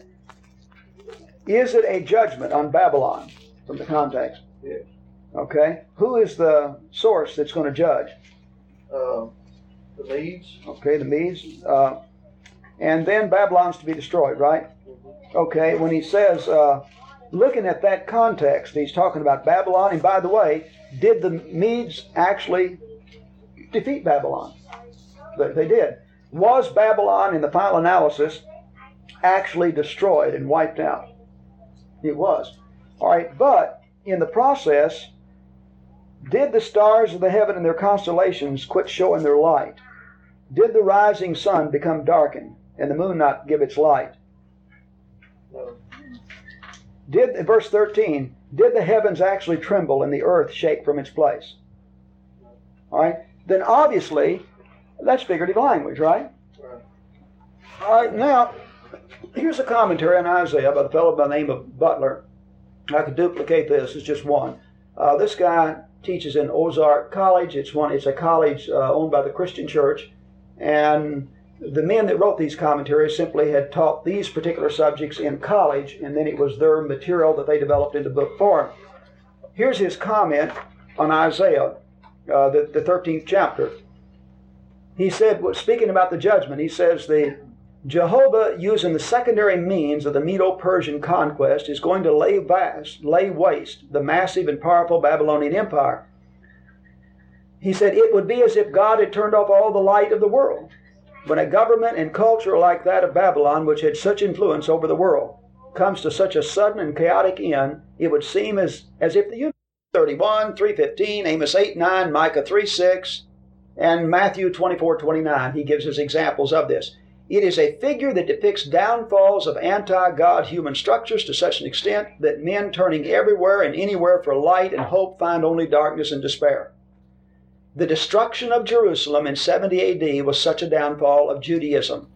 Is it a judgment on Babylon from the context? Yes. Okay. Who is the source that's going to judge? uh, the Medes, Okay, the Medes. Uh, and then Babylon's to be destroyed, right? Okay, when he says, uh, looking at that context, he's talking about Babylon. And by the way, did the Medes actually defeat Babylon? They, they did. Was Babylon, in the final analysis, actually destroyed and wiped out? It was. All right, but in the process, did the stars of the heaven and their constellations quit showing their light? Did the rising sun become darkened and the moon not give its light? Did verse 13, did the heavens actually tremble and the earth shake from its place? All right, then obviously that's figurative language, right? right. All right, now here's a commentary on Isaiah by the fellow by the name of Butler. I could duplicate this; it's just one. Uh, this guy teaches in Ozark College. It's one. It's a college uh, owned by the Christian Church, and the men that wrote these commentaries simply had taught these particular subjects in college, and then it was their material that they developed into book form. Here's his comment on Isaiah, uh, the, the 13th chapter. He said, speaking about the judgment, he says, the Jehovah, using the secondary means of the Medo Persian conquest, is going to lay, vast, lay waste the massive and powerful Babylonian Empire. He said, It would be as if God had turned off all the light of the world. When a government and culture like that of Babylon, which had such influence over the world, comes to such a sudden and chaotic end, it would seem as, as if the universe 31, 315, Amos 8, 9, Micah 3, 6, and Matthew 24, 29. He gives us examples of this. It is a figure that depicts downfalls of anti God human structures to such an extent that men turning everywhere and anywhere for light and hope find only darkness and despair. The destruction of Jerusalem in 70 AD was such a downfall of Judaism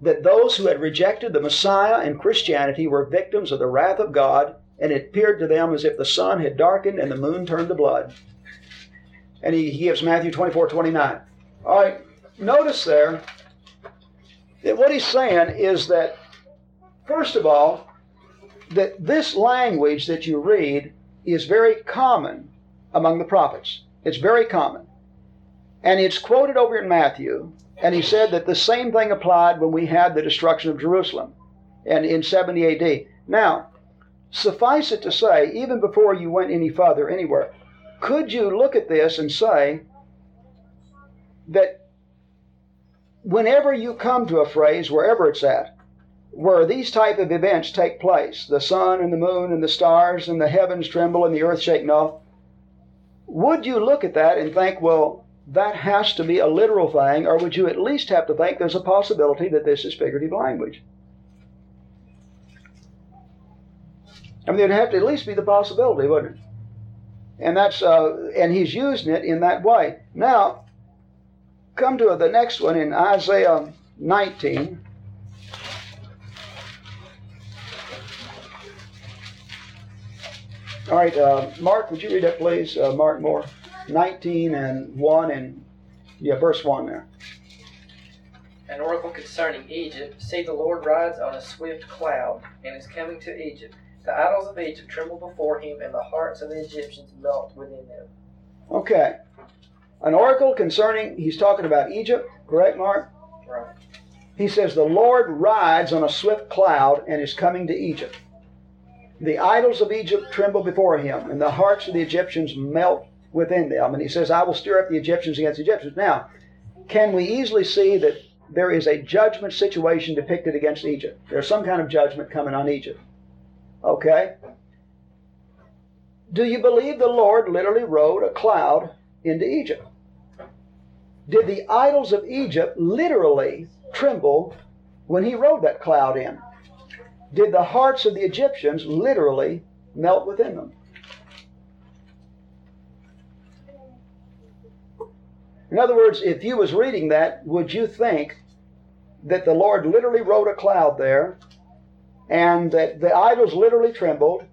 that those who had rejected the Messiah and Christianity were victims of the wrath of God, and it appeared to them as if the sun had darkened and the moon turned to blood. And he, gives Matthew 24 29. All right, notice there that what he's saying is that, first of all, that this language that you read is very common among the prophets. It's very common. And it's quoted over in Matthew, and he said that the same thing applied when we had the destruction of Jerusalem and in 70 AD. Now, suffice it to say, even before you went any further anywhere, could you look at this and say that whenever you come to a phrase, wherever it's at, where these type of events take place, the sun and the moon and the stars and the heavens tremble and the earth shake off, would you look at that and think, well, that has to be a literal thing, or would you at least have to think there's a possibility that this is figurative language? I mean, there'd have to at least be the possibility, wouldn't it? And that's uh, and he's using it in that way. Now, come to the next one in Isaiah 19. All right, uh, Mark, would you read that, please? Uh, Mark Moore, 19 and 1 and, yeah, verse 1 there. An oracle concerning Egypt. See, the Lord rides on a swift cloud and is coming to Egypt. The idols of Egypt tremble before him, and the hearts of the Egyptians melt within them. Okay. An oracle concerning, he's talking about Egypt, correct, Mark? Right. He says, The Lord rides on a swift cloud and is coming to Egypt. The idols of Egypt tremble before him, and the hearts of the Egyptians melt within them. And he says, I will stir up the Egyptians against the Egyptians. Now, can we easily see that there is a judgment situation depicted against Egypt? There's some kind of judgment coming on Egypt. Okay? Do you believe the Lord literally rode a cloud into Egypt? Did the idols of Egypt literally tremble when he rode that cloud in? Did the hearts of the Egyptians literally melt within them? In other words, if you was reading that, would you think that the Lord literally rode a cloud there and that the idols literally trembled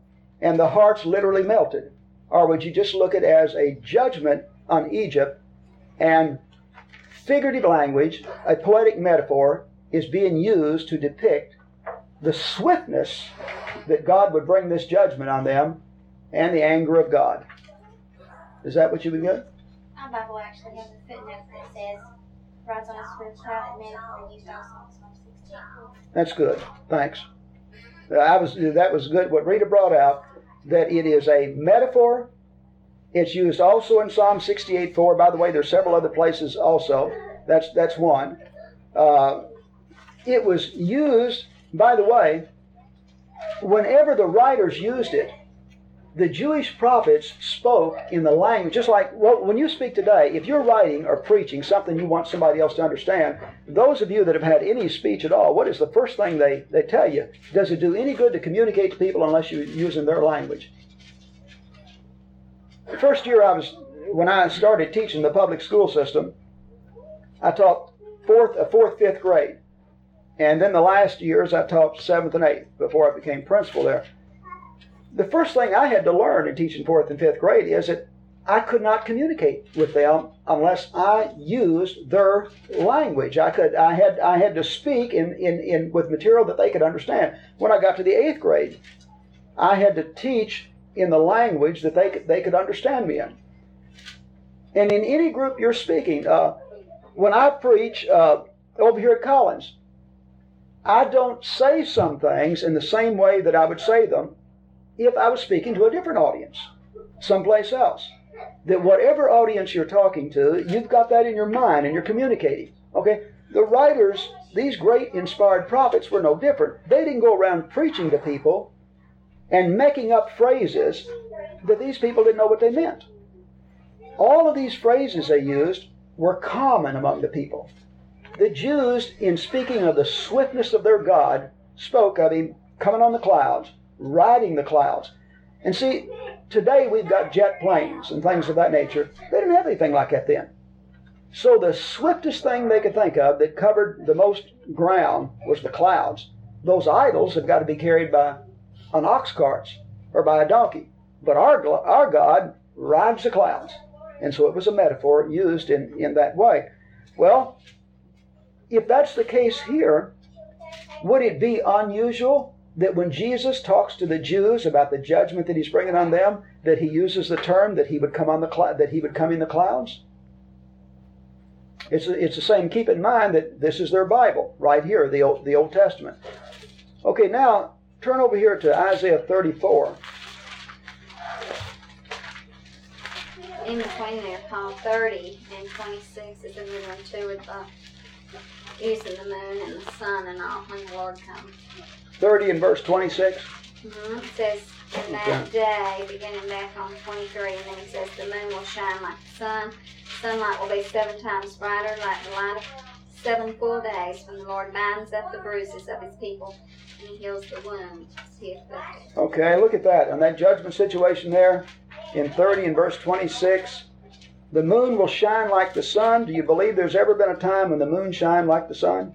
and the hearts literally melted? Or would you just look at it as a judgment on Egypt and figurative language, a poetic metaphor, is being used to depict the swiftness that God would bring this judgment on them and the anger of God. Is that what you would get? My Bible actually has a footnote that says, rides on a swift cloud and metaphor used also in Psalm 16. That's good. Thanks. I was that was good. What Rita brought out that it is a metaphor. It's used also in Psalm 68 4. By the way, there's several other places also. That's that's one. Uh, it was used by the way, whenever the writers used it, the Jewish prophets spoke in the language, just like well, when you speak today, if you're writing or preaching something you want somebody else to understand, those of you that have had any speech at all, what is the first thing they, they tell you? Does it do any good to communicate to people unless you're using their language? The first year I was, when I started teaching the public school system, I taught fourth, a fourth, fifth grade. And then the last years I taught seventh and eighth before I became principal there. The first thing I had to learn in teaching fourth and fifth grade is that I could not communicate with them unless I used their language. I could I had I had to speak in, in, in with material that they could understand. When I got to the eighth grade, I had to teach in the language that they could, they could understand me in. And in any group you're speaking, uh, when I preach uh, over here at Collins, I don't say some things in the same way that I would say them if I was speaking to a different audience someplace else that whatever audience you're talking to, you've got that in your mind and you're communicating. Okay? The writers, these great inspired prophets, were no different. They didn't go around preaching to people and making up phrases that these people didn't know what they meant. All of these phrases they used were common among the people. The Jews, in speaking of the swiftness of their God, spoke of him coming on the clouds, riding the clouds. And see, today we've got jet planes and things of that nature. They didn't have anything like that then. So the swiftest thing they could think of that covered the most ground was the clouds. Those idols have got to be carried by an ox carts or by a donkey. But our, our God rides the clouds. And so it was a metaphor used in, in that way. Well, if that's the case here, would it be unusual that when Jesus talks to the Jews about the judgment that he's bringing on them, that he uses the term that he would come on the cl- that he would come in the clouds? It's, it's the same. Keep in mind that this is their Bible right here, the Old, the Old Testament. Okay, now turn over here to Isaiah 34. In between there, Psalm 30 and 26 is a new one too with the using the moon and the sun and all when the Lord comes. 30 and verse 26. Mm-hmm. It says, in that day, beginning back on 23, and then he says, the moon will shine like the sun. Sunlight will be seven times brighter, like the light of seven full days, when the Lord binds up the bruises of his people and Okay, look at that. On that judgment situation there, in 30 and verse 26, the moon will shine like the sun. Do you believe there's ever been a time when the moon shined like the sun?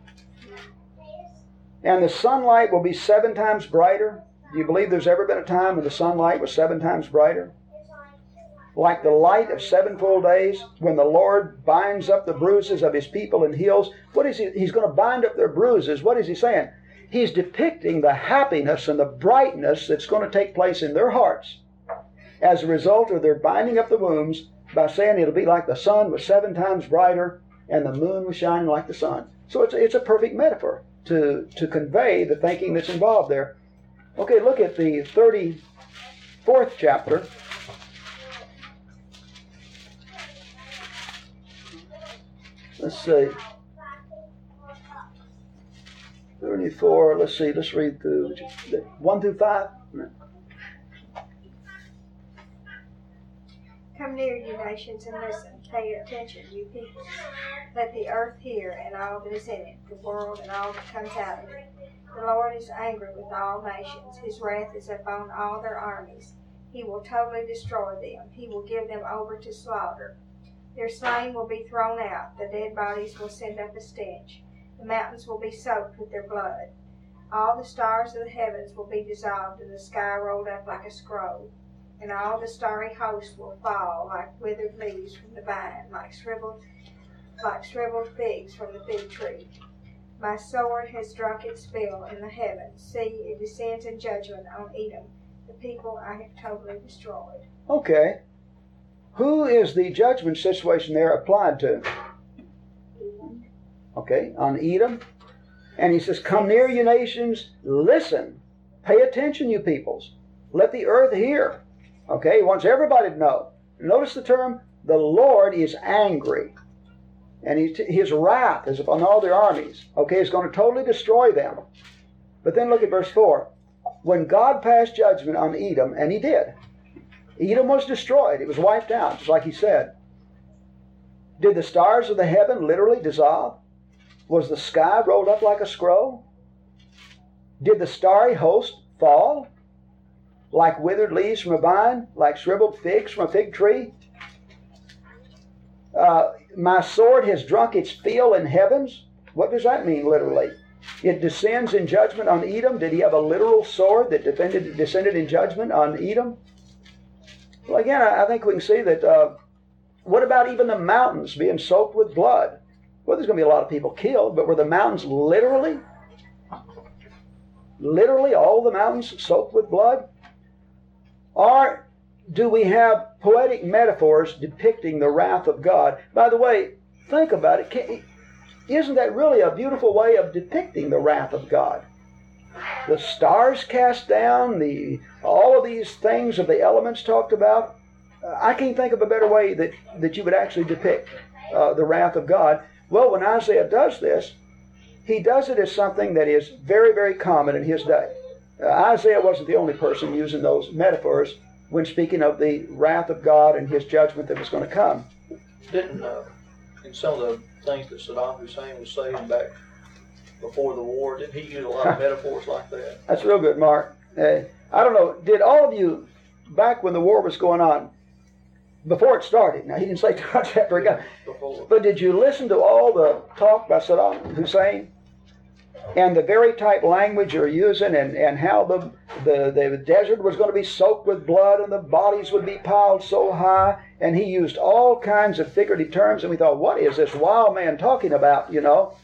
And the sunlight will be seven times brighter. Do you believe there's ever been a time when the sunlight was seven times brighter? Like the light of seven full days, when the Lord binds up the bruises of his people and heals. What is he? He's going to bind up their bruises. What is he saying? He's depicting the happiness and the brightness that's going to take place in their hearts as a result of their binding up the wounds by saying it'll be like the sun was seven times brighter and the moon was shining like the sun. So it's, it's a perfect metaphor to, to convey the thinking that's involved there. Okay, look at the 34th chapter. Let's see. 34, let's see, let's read through 1 through 5. Come near, you nations, and listen. Pay attention, you peoples. Let the earth hear, and all that is in it, the world and all that comes out of it. The Lord is angry with all nations. His wrath is upon all their armies. He will totally destroy them. He will give them over to slaughter. Their slain will be thrown out. The dead bodies will send up a stench. The mountains will be soaked with their blood. All the stars of the heavens will be dissolved, and the sky rolled up like a scroll and all the starry hosts will fall like withered leaves from the vine, like shriveled, like shriveled figs from the fig tree. My sword has drunk its fill in the heavens. See, it descends in judgment on Edom, the people I have totally destroyed. Okay. Who is the judgment situation there applied to? Okay, on Edom. And he says, Come near, you nations, listen. Pay attention, you peoples. Let the earth hear. Okay, he wants everybody to know. Notice the term, the Lord is angry. And his wrath is upon all their armies. Okay, he's going to totally destroy them. But then look at verse 4. When God passed judgment on Edom, and he did, Edom was destroyed. It was wiped out, just like he said. Did the stars of the heaven literally dissolve? Was the sky rolled up like a scroll? Did the starry host fall? like withered leaves from a vine, like shriveled figs from a fig tree. Uh, my sword has drunk its fill in heavens. What does that mean, literally? It descends in judgment on Edom. Did he have a literal sword that defended, descended in judgment on Edom? Well, again, I, think we can see that. Uh, what about even the mountains being soaked with blood? Well, there's going to be a lot of people killed, but were the mountains literally, literally all the mountains soaked with blood? Or do we have poetic metaphors depicting the wrath of God? By the way, think about it. Can, isn't that really a beautiful way of depicting the wrath of God? The stars cast down, the all of these things of the elements talked about. I can't think of a better way that, that you would actually depict uh, the wrath of God. Well, when Isaiah does this, he does it as something that is very, very common in his day. Uh, Isaiah wasn't the only person using those metaphors when speaking of the wrath of God and his judgment that was going to come. Didn't, uh, in some of the things that Saddam Hussein was saying back before the war, didn't he use a lot of metaphors like that? That's real good, Mark. Uh, I don't know, did all of you, back when the war was going on, before it started. Now he didn't say too much after it got. But did you listen to all the talk by Saddam Hussein? And the very type language you're using, and, and how the, the, the desert was going to be soaked with blood, and the bodies would be piled so high. And he used all kinds of figurative terms, and we thought, what is this wild man talking about, you know?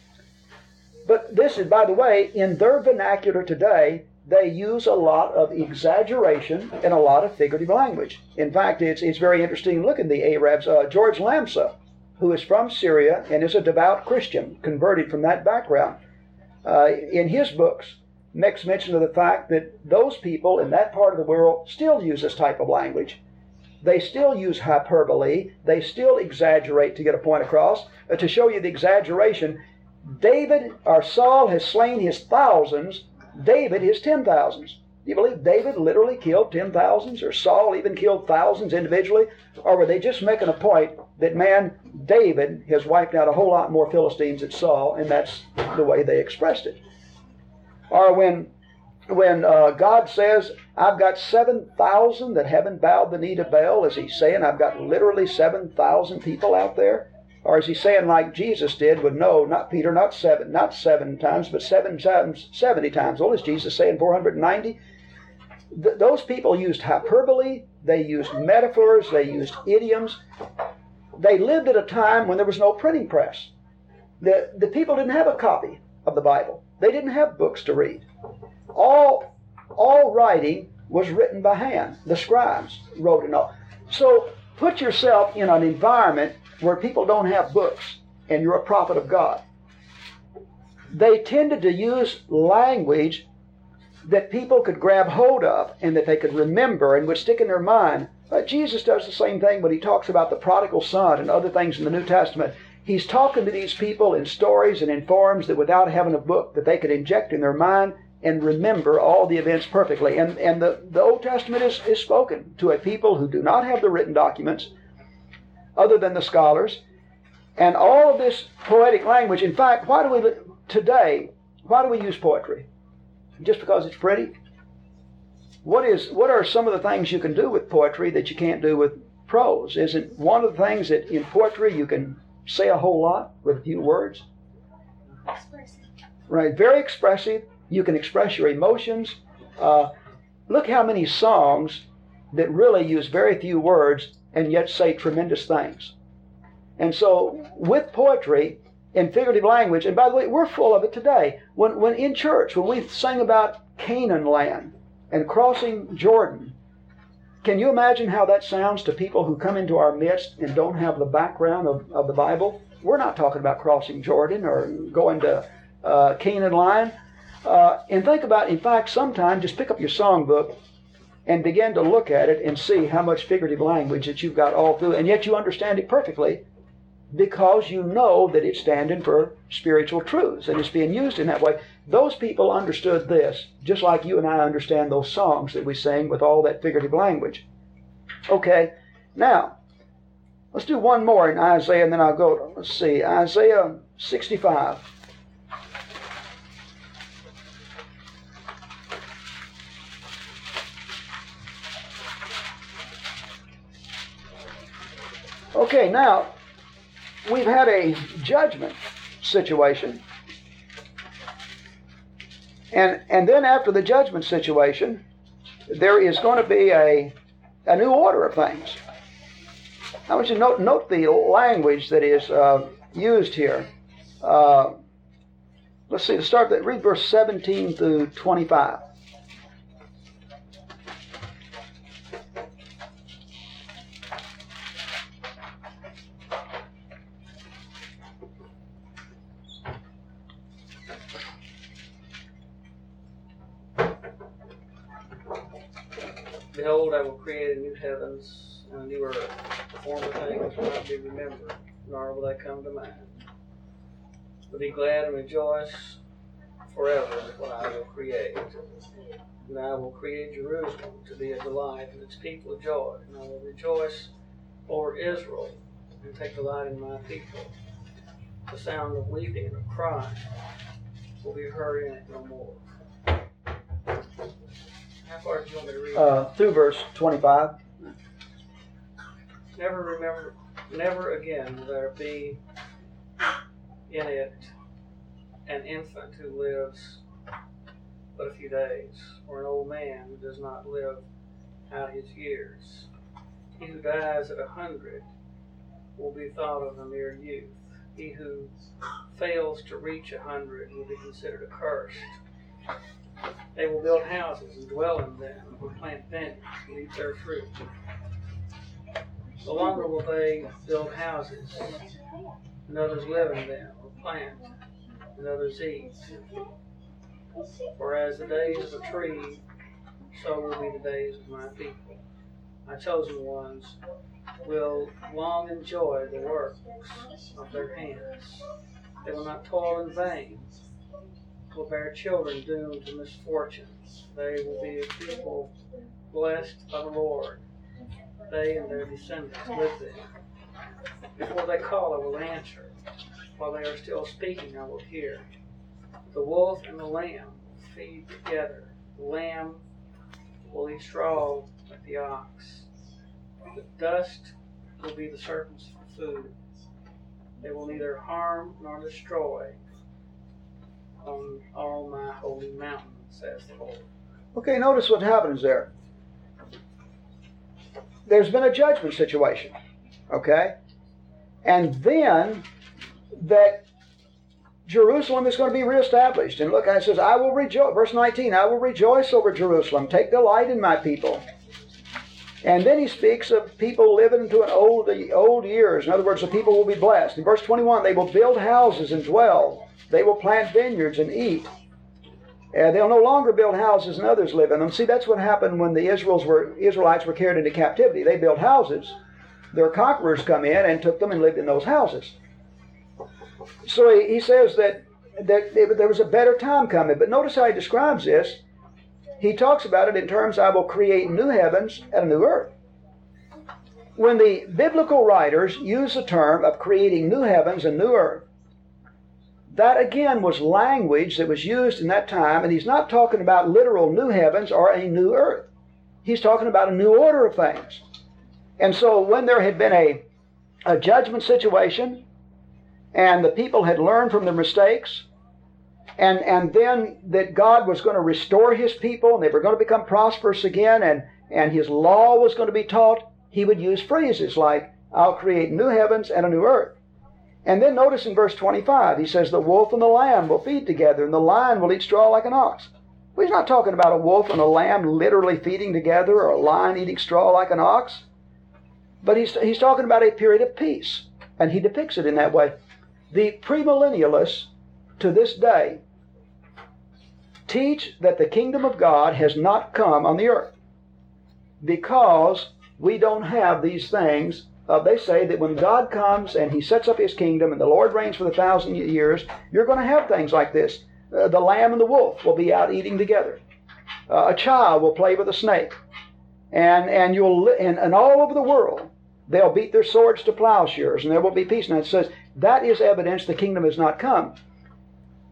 But this is, by the way, in their vernacular today, they use a lot of exaggeration and a lot of figurative language. In fact, it's, it's very interesting. Look at the Arabs. Uh, George Lamsa, who is from Syria and is a devout Christian, converted from that background, uh, in his books makes mention of the fact that those people in that part of the world still use this type of language. They still use hyperbole. They still exaggerate to get a point across. Uh, to show you the exaggeration, David or Saul has slain his thousands David his ten thousands. Do you believe David literally killed ten thousands, or Saul even killed thousands individually? Or were they just making a point that, man, David has wiped out a whole lot more Philistines than Saul, and that's the way they expressed it? Or when when uh, God says, I've got 7,000 that haven't bowed the knee to Baal, is he saying I've got literally 7,000 people out there? Or is he saying like Jesus did with no, not Peter, not seven, not seven times, but seven times, 70 times? What is Jesus saying, 490? Th- those people used hyperbole, they used metaphors, they used idioms. They lived at a time when there was no printing press. The, the people didn't have a copy of the Bible. They didn't have books to read. All, all writing was written by hand. The scribes wrote it all. So put yourself in an environment where people don't have books and you're a prophet of God. They tended to use language that people could grab hold of and that they could remember and would stick in their mind. Uh, Jesus does the same thing when he talks about the prodigal son and other things in the New Testament. He's talking to these people in stories and in forms that without having a book that they could inject in their mind and remember all the events perfectly. And, and the, the Old Testament is, is spoken to a people who do not have the written documents other than the scholars. And all of this poetic language, in fact, why do we, today, why do we use poetry? Just because it's pretty? What is, what are some of the things you can do with poetry that you can't do with prose? Isn't one of the things that in poetry you can say a whole lot with a few words? Expressive. Right, very expressive. You can express your emotions. Uh, look how many songs that really use very few words and yet say tremendous things. And so, with poetry and figurative language, and by the way, we're full of it today. When, when in church, when we sing about Canaan land and crossing Jordan, can you imagine how that sounds to people who come into our midst and don't have the background of, of the Bible? We're not talking about crossing Jordan or going to uh, Canaan land. Uh, and think about, in fact, sometime just pick up your songbook and begin to look at it and see how much figurative language that you've got all through, and yet you understand it perfectly because you know that it's standing for spiritual truths and it's being used in that way. Those people understood this just like you and I understand those songs that we sing with all that figurative language. Okay, now let's do one more in Isaiah and then I'll go. Let's see, Isaiah 65. Okay, now we've had a judgment situation. And, and then after the judgment situation, there is going to be a a new order of things. I want you to note, note the language that is uh, used here. Uh, let's see, start that, read verse 17 through 25. Behold, I will create and a new. The former things will not be remembered, nor will they come to mind. But be glad and rejoice forever what I will create. And I will create Jerusalem to be a delight and its people a joy. And I will rejoice over Israel and take delight in my people. The sound of weeping and of crying will be heard in it no more. How far do you want me to read? Uh, through verse 25. Never remember, never again will there be in it an infant who lives but a few days, or an old man who does not live out his years. He who dies at a hundred will be thought of a mere youth. He who fails to reach a hundred will be considered accursed. They will build houses and dwell in them, will plant vineyards and eat their fruit. No longer will they build houses, and others live in them, or plant, and others eat. For as the days of a tree, so will be the days of my people. My chosen ones will long enjoy the works of their hands. They will not toil in vain, will bear children doomed to misfortune. They will be a people blessed by the Lord, they and their descendants with them. Before they call, I will answer. While they are still speaking, I will hear. The wolf and the lamb will feed together. The lamb will eat straw like the ox. The dust will be the serpent's food. They will neither harm nor destroy on all my holy mountain, says the Lord. Okay, notice what happens there. There's been a judgment situation, okay? And then that Jerusalem is going to be reestablished. And look, it says, I will rejoice, verse 19, I will rejoice over Jerusalem, take delight in my people. And then he speaks of people living into an old, old years. In other words, the people will be blessed. In verse 21, they will build houses and dwell. They will plant vineyards and eat. And they'll no longer build houses and others live in them. See, that's what happened when the Israels were, Israelites were carried into captivity. They built houses. Their conquerors come in and took them and lived in those houses. So he, he says that, that there was a better time coming. But notice how he describes this. He talks about it in terms, I will create new heavens and a new earth. When the biblical writers use the term of creating new heavens and new earth, that again was language that was used in that time, and he's not talking about literal new heavens or a new earth. He's talking about a new order of things. And so when there had been a, a judgment situation, and the people had learned from their mistakes, and, and then that God was going to restore his people, and they were going to become prosperous again, and, and his law was going to be taught, he would use phrases like, I'll create new heavens and a new earth. And then notice in verse 25, he says, The wolf and the lamb will feed together, and the lion will eat straw like an ox. Well, he's not talking about a wolf and a lamb literally feeding together or a lion eating straw like an ox. But he's, he's talking about a period of peace, and he depicts it in that way. The premillennialists to this day teach that the kingdom of God has not come on the earth because we don't have these things uh, they say that when God comes and He sets up His kingdom and the Lord reigns for the thousand years, you're going to have things like this. Uh, the lamb and the wolf will be out eating together. Uh, a child will play with a snake, and and you'll and, and all over the world they'll beat their swords to plowshares, and there will be peace. And it says that is evidence the kingdom has not come.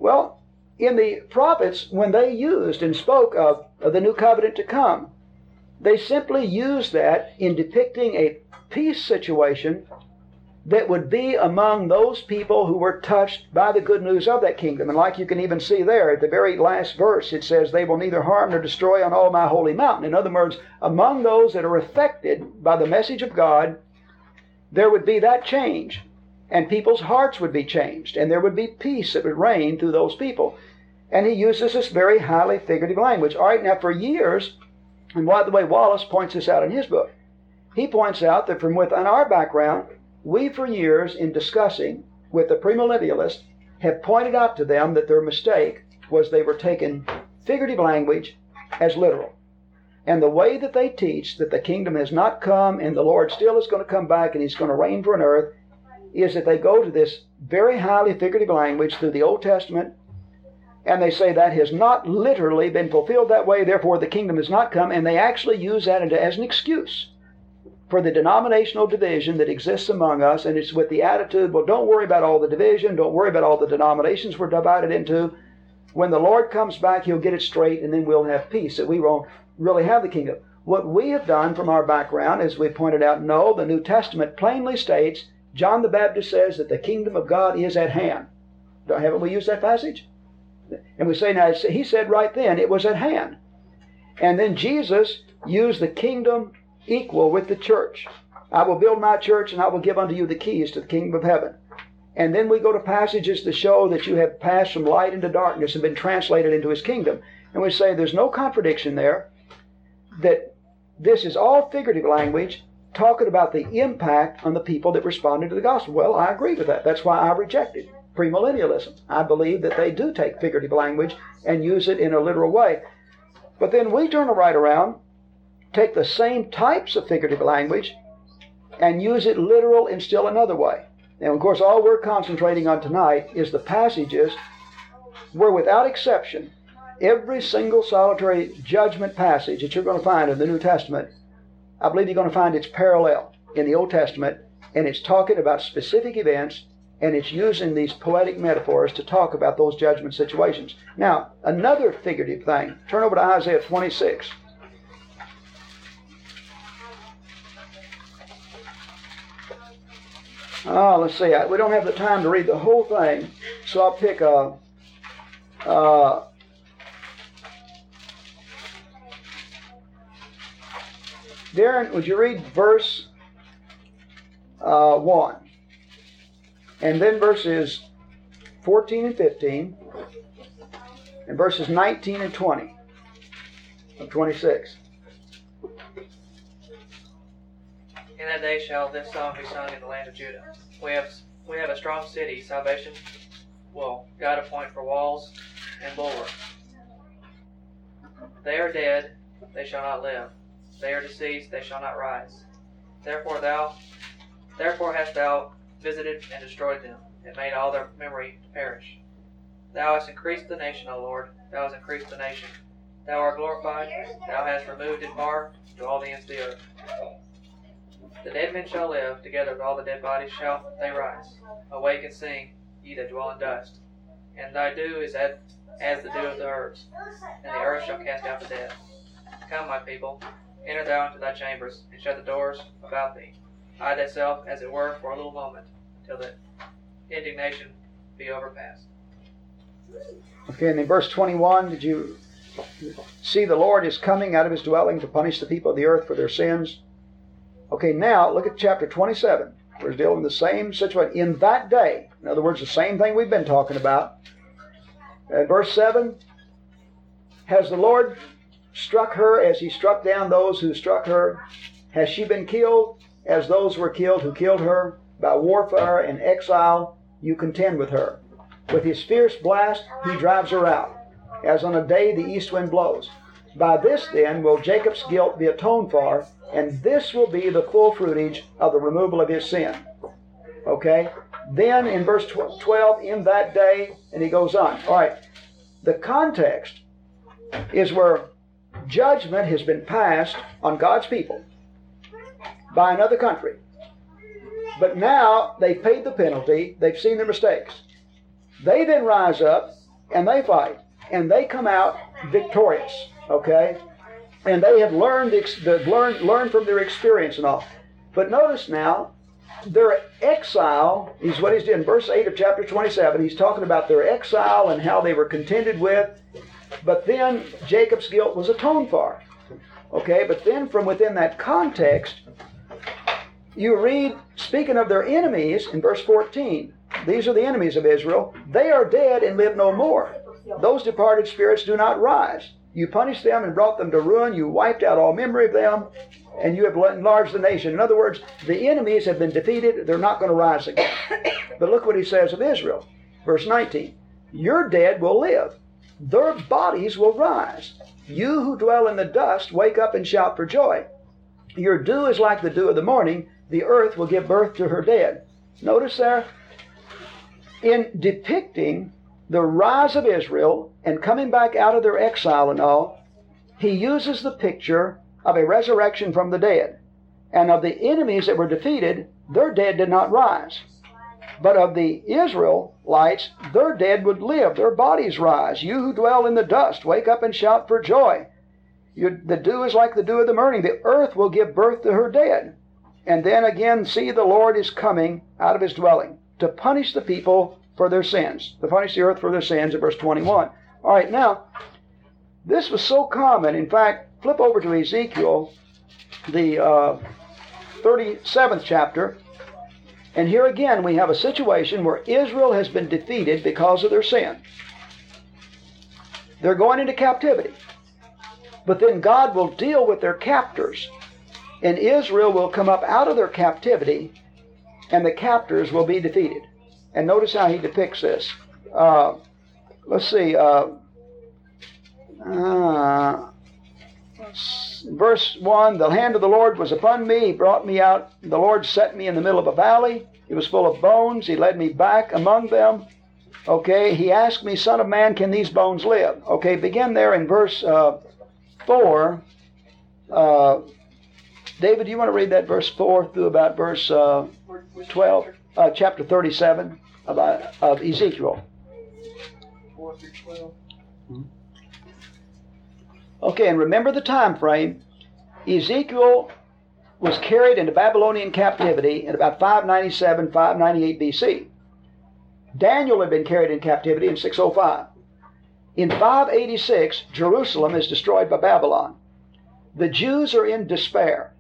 Well, in the prophets, when they used and spoke of, of the new covenant to come, they simply used that in depicting a peace situation that would be among those people who were touched by the good news of that kingdom. And like you can even see there at the very last verse, it says, They will neither harm nor destroy on all my holy mountain. In other words, among those that are affected by the message of God, there would be that change. And people's hearts would be changed. And there would be peace that would reign through those people. And he uses this very highly figurative language. All right, now for years, and by the way, Wallace points this out in his book. He points out that from within our background, we for years in discussing with the premillennialists have pointed out to them that their mistake was they were taking figurative language as literal. And the way that they teach that the kingdom has not come and the Lord still is going to come back and he's going to reign for an earth is that they go to this very highly figurative language through the Old Testament and they say that has not literally been fulfilled that way, therefore the kingdom has not come, and they actually use that as an excuse for the denominational division that exists among us, and it's with the attitude, well, don't worry about all the division, don't worry about all the denominations we're divided into. When the Lord comes back, He'll get it straight, and then we'll have peace, that we won't really have the kingdom. What we have done from our background, as we pointed out, no, the New Testament plainly states John the Baptist says that the kingdom of God is at hand. Haven't we used that passage? And we say, now, he said right then it was at hand. And then Jesus used the kingdom equal with the church. I will build my church and I will give unto you the keys to the kingdom of heaven. And then we go to passages to show that you have passed from light into darkness and been translated into his kingdom. And we say there's no contradiction there, that this is all figurative language talking about the impact on the people that responded to the gospel. Well, I agree with that. That's why I reject it premillennialism. I believe that they do take figurative language and use it in a literal way. But then we turn right around, take the same types of figurative language, and use it literal in still another way. Now, of course, all we're concentrating on tonight is the passages where, without exception, every single solitary judgment passage that you're going to find in the New Testament, I believe you're going to find its parallel in the Old Testament, and it's talking about specific events and it's using these poetic metaphors to talk about those judgment situations. Now, another figurative thing. Turn over to Isaiah 26. Oh, let's see. We don't have the time to read the whole thing, so I'll pick a. Darren, would you read verse uh, 1? And then verses 14 and 15, and verses 19 and 20 of 26. In that day shall this song be sung in the land of Judah. We have we have a strong city, salvation will God appoint for walls and bulwarks. They are dead, they shall not live. They are deceased, they shall not rise. Therefore thou therefore hast thou visited and destroyed them, and made all their memory perish. Thou hast increased the nation, O Lord, thou hast increased the nation. Thou art glorified, thou hast removed it far to all the ends of the earth. The dead men shall live, together with all the dead bodies shall they rise. Awake and sing, ye that dwell in dust. And thy dew is as, as the dew of the herbs, and the earth shall cast out the dead. Come, my people, enter thou into thy chambers, and shut the doors about thee hide thyself, as it were, for a little moment, till the indignation be overpassed. Okay, and in verse 21, did you see the Lord is coming out of his dwelling to punish the people of the earth for their sins? Okay, now look at chapter 27. We're dealing with the same situation. In that day, in other words, the same thing we've been talking about. At verse 7, has the Lord struck her as he struck down those who struck her? Has she been killed? as those were killed who killed her. By warfare and exile, you contend with her. With his fierce blast, he drives her out, as on a day the east wind blows. By this, then, will Jacob's guilt be atoned for, and this will be the full fruitage of the removal of his sin. Okay? Then in verse 12, in that day, and he goes on. All right. The context is where judgment has been passed on God's people by another country. But now they've paid the penalty, they've seen their mistakes. They then rise up and they fight, and they come out victorious, okay? And they have learned, learned, learned from their experience and all. But notice now, their exile is what he's doing. Verse 8 of chapter 27, he's talking about their exile and how they were contended with. But then Jacob's guilt was atoned for. Okay, but then from within that context, you read, speaking of their enemies in verse 14, these are the enemies of Israel. They are dead and live no more. Those departed spirits do not rise. You punished them and brought them to ruin. You wiped out all memory of them, and you have enlarged the nation. In other words, the enemies have been defeated. They're not going to rise again. But look what he says of Israel. Verse 19 Your dead will live, their bodies will rise. You who dwell in the dust, wake up and shout for joy. Your dew is like the dew of the morning. The earth will give birth to her dead. Notice there, in depicting the rise of Israel and coming back out of their exile and all, he uses the picture of a resurrection from the dead. And of the enemies that were defeated, their dead did not rise. But of the Israelites, their dead would live, their bodies rise. You who dwell in the dust, wake up and shout for joy. You, the dew is like the dew of the morning. The earth will give birth to her dead. And then again, see, the Lord is coming out of his dwelling to punish the people for their sins, to punish the earth for their sins in verse 21. All right, now, this was so common. In fact, flip over to Ezekiel, the uh, 37th chapter. And here again, we have a situation where Israel has been defeated because of their sin. They're going into captivity. But then God will deal with their captors. And Israel will come up out of their captivity, and the captors will be defeated. And notice how he depicts this. Uh, let's see. Uh, uh, verse 1 The hand of the Lord was upon me. He brought me out. The Lord set me in the middle of a valley. It was full of bones. He led me back among them. Okay, he asked me, Son of man, can these bones live? Okay, begin there in verse uh, 4. Uh, David, do you want to read that verse 4 through about verse uh, 12? Uh, chapter 37 about, of Ezekiel. 4 through 12. Hmm? Okay, and remember the time frame. Ezekiel was carried into Babylonian captivity in about 597, 598 BC. Daniel had been carried in captivity in 605. In 586, Jerusalem is destroyed by Babylon. The Jews are in despair.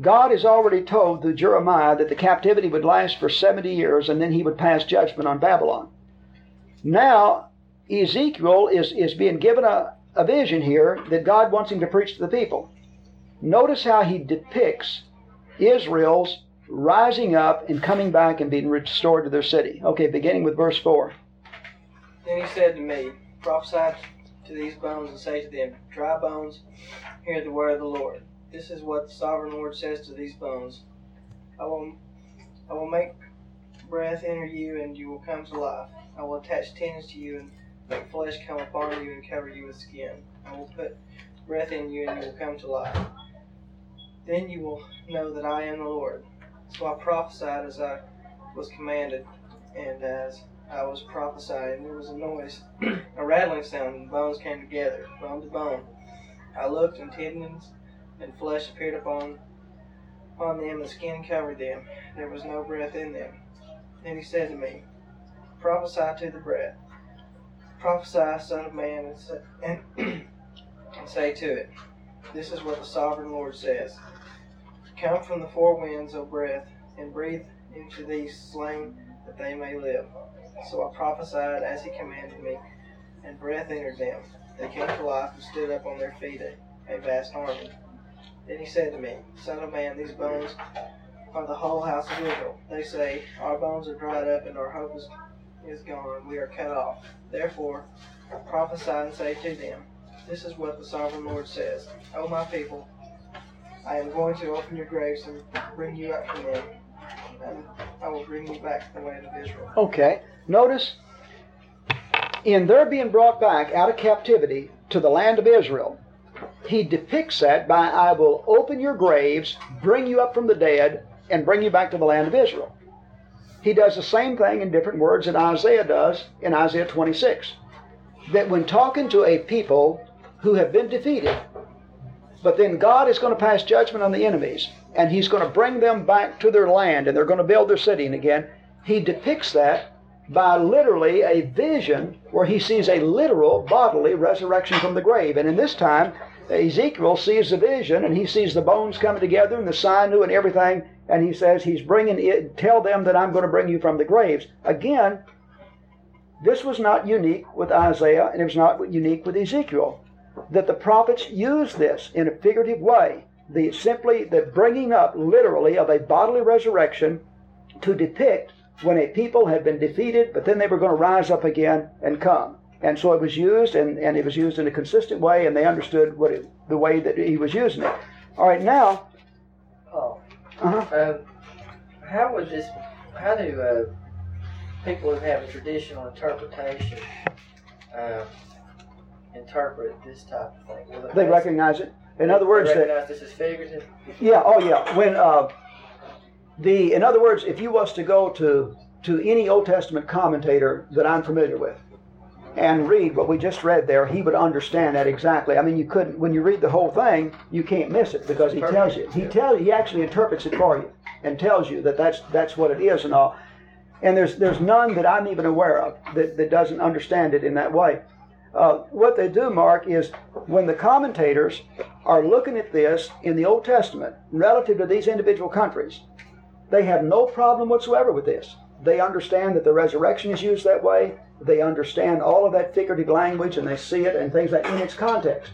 God has already told through Jeremiah that the captivity would last for 70 years and then he would pass judgment on Babylon. Now, Ezekiel is, is being given a, a vision here that God wants him to preach to the people. Notice how he depicts Israel's rising up and coming back and being restored to their city. Okay, beginning with verse 4. Then he said to me, Prophesy to these bones and say to them, Dry bones, hear the word of the Lord. This is what the sovereign Lord says to these bones. I will, I will make breath enter you, and you will come to life. I will attach tendons to you, and make flesh come upon you, and cover you with skin. I will put breath in you, and you will come to life. Then you will know that I am the Lord. So I prophesied as I was commanded, and as I was prophesying, there was a noise, a rattling sound, and bones came together, bone to bone. I looked, and tendons and flesh appeared upon, upon them, and skin covered them. There was no breath in them. Then he said to me, Prophesy to the breath. Prophesy, Son of Man, and say, and, and say to it, This is what the sovereign Lord says. Come from the four winds, O breath, and breathe into these slain that they may live. So I prophesied as he commanded me, and breath entered them. They came to life and stood up on their feet, a, a vast army. Then he said to me, Son of man, these bones are the whole house of Israel. They say, Our bones are dried up, and our hope is, is gone. We are cut off. Therefore, prophesy and say to them, This is what the sovereign Lord says. O my people, I am going to open your graves and bring you up from them, and I will bring you back to the land of Israel. Okay, notice in their being brought back out of captivity to the land of Israel, he depicts that by I will open your graves, bring you up from the dead, and bring you back to the land of Israel. He does the same thing in different words that Isaiah does in Isaiah 26. That when talking to a people who have been defeated, But then God is going to pass judgment on the enemies, and He's going to bring them back to their land, and they're going to build their city. Again, He depicts that by literally a vision where He sees a literal bodily resurrection from the grave. And in this time, Ezekiel sees the vision, and he sees the bones coming together, and the sinew and everything, and he says, He's bringing it, tell them that I'm going to bring you from the graves. Again, this was not unique with Isaiah, and it was not unique with Ezekiel that the prophets used this in a figurative way. The simply the bringing up literally of a bodily resurrection to depict when a people had been defeated, but then they were going to rise up again and come. And so it was used, and, and it was used in a consistent way, and they understood what it, the way that he was using it. All right, now. Paul, Uh-huh. um, how would this? How do uh, people who have a traditional interpretation uh, interpret this type of thing? Will it They recognize it. In other words, they that recognize this is figurative. Yeah, oh yeah. When uh, the in other words, if you was to go to to any Old Testament commentator that I'm familiar with and read what we just read there, he would understand that exactly. I mean, you couldn't when you read the whole thing, you can't miss it because he tells you. He tells he actually interprets it for you and tells you that that's that's what it is and all. And there's there's none that I'm even aware of that, that doesn't understand it in that way. Uh, what they do, Mark, is when the commentators are looking at this in the Old Testament relative to these individual countries, they have no problem whatsoever with this. They understand that the resurrection is used that way. They understand all of that figurative language and they see it and things like in its context.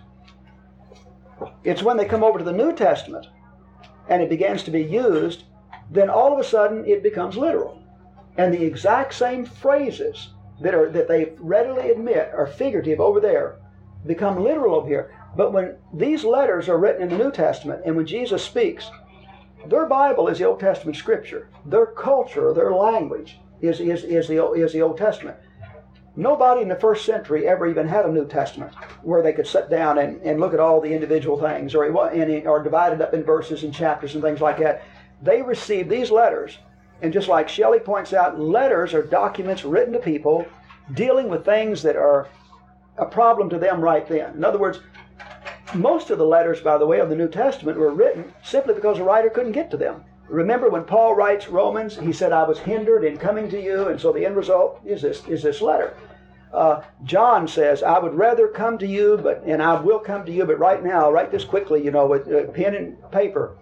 It's when they come over to the New Testament and it begins to be used, then all of a sudden it becomes literal. And the exact same phrases that are that they readily admit are figurative over there become literal over here. But when these letters are written in the New Testament and when Jesus speaks, their Bible is the Old Testament scripture. Their culture, their language is, is, is, the, is the Old Testament. Nobody in the first century ever even had a New Testament where they could sit down and, and look at all the individual things or, and or divided up in verses and chapters and things like that. They received these letters, and just like Shelley points out, letters are documents written to people dealing with things that are a problem to them right then. In other words, most of the letters, by the way, of the New Testament were written simply because the writer couldn't get to them. Remember when Paul writes Romans, he said, I was hindered in coming to you, and so the end result is this, is this letter. Uh, John says, I would rather come to you, but and I will come to you, but right now, I'll write this quickly, you know, with uh, pen and paper.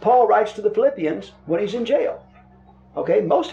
Paul writes to the Philippians when he's in jail. Okay, most of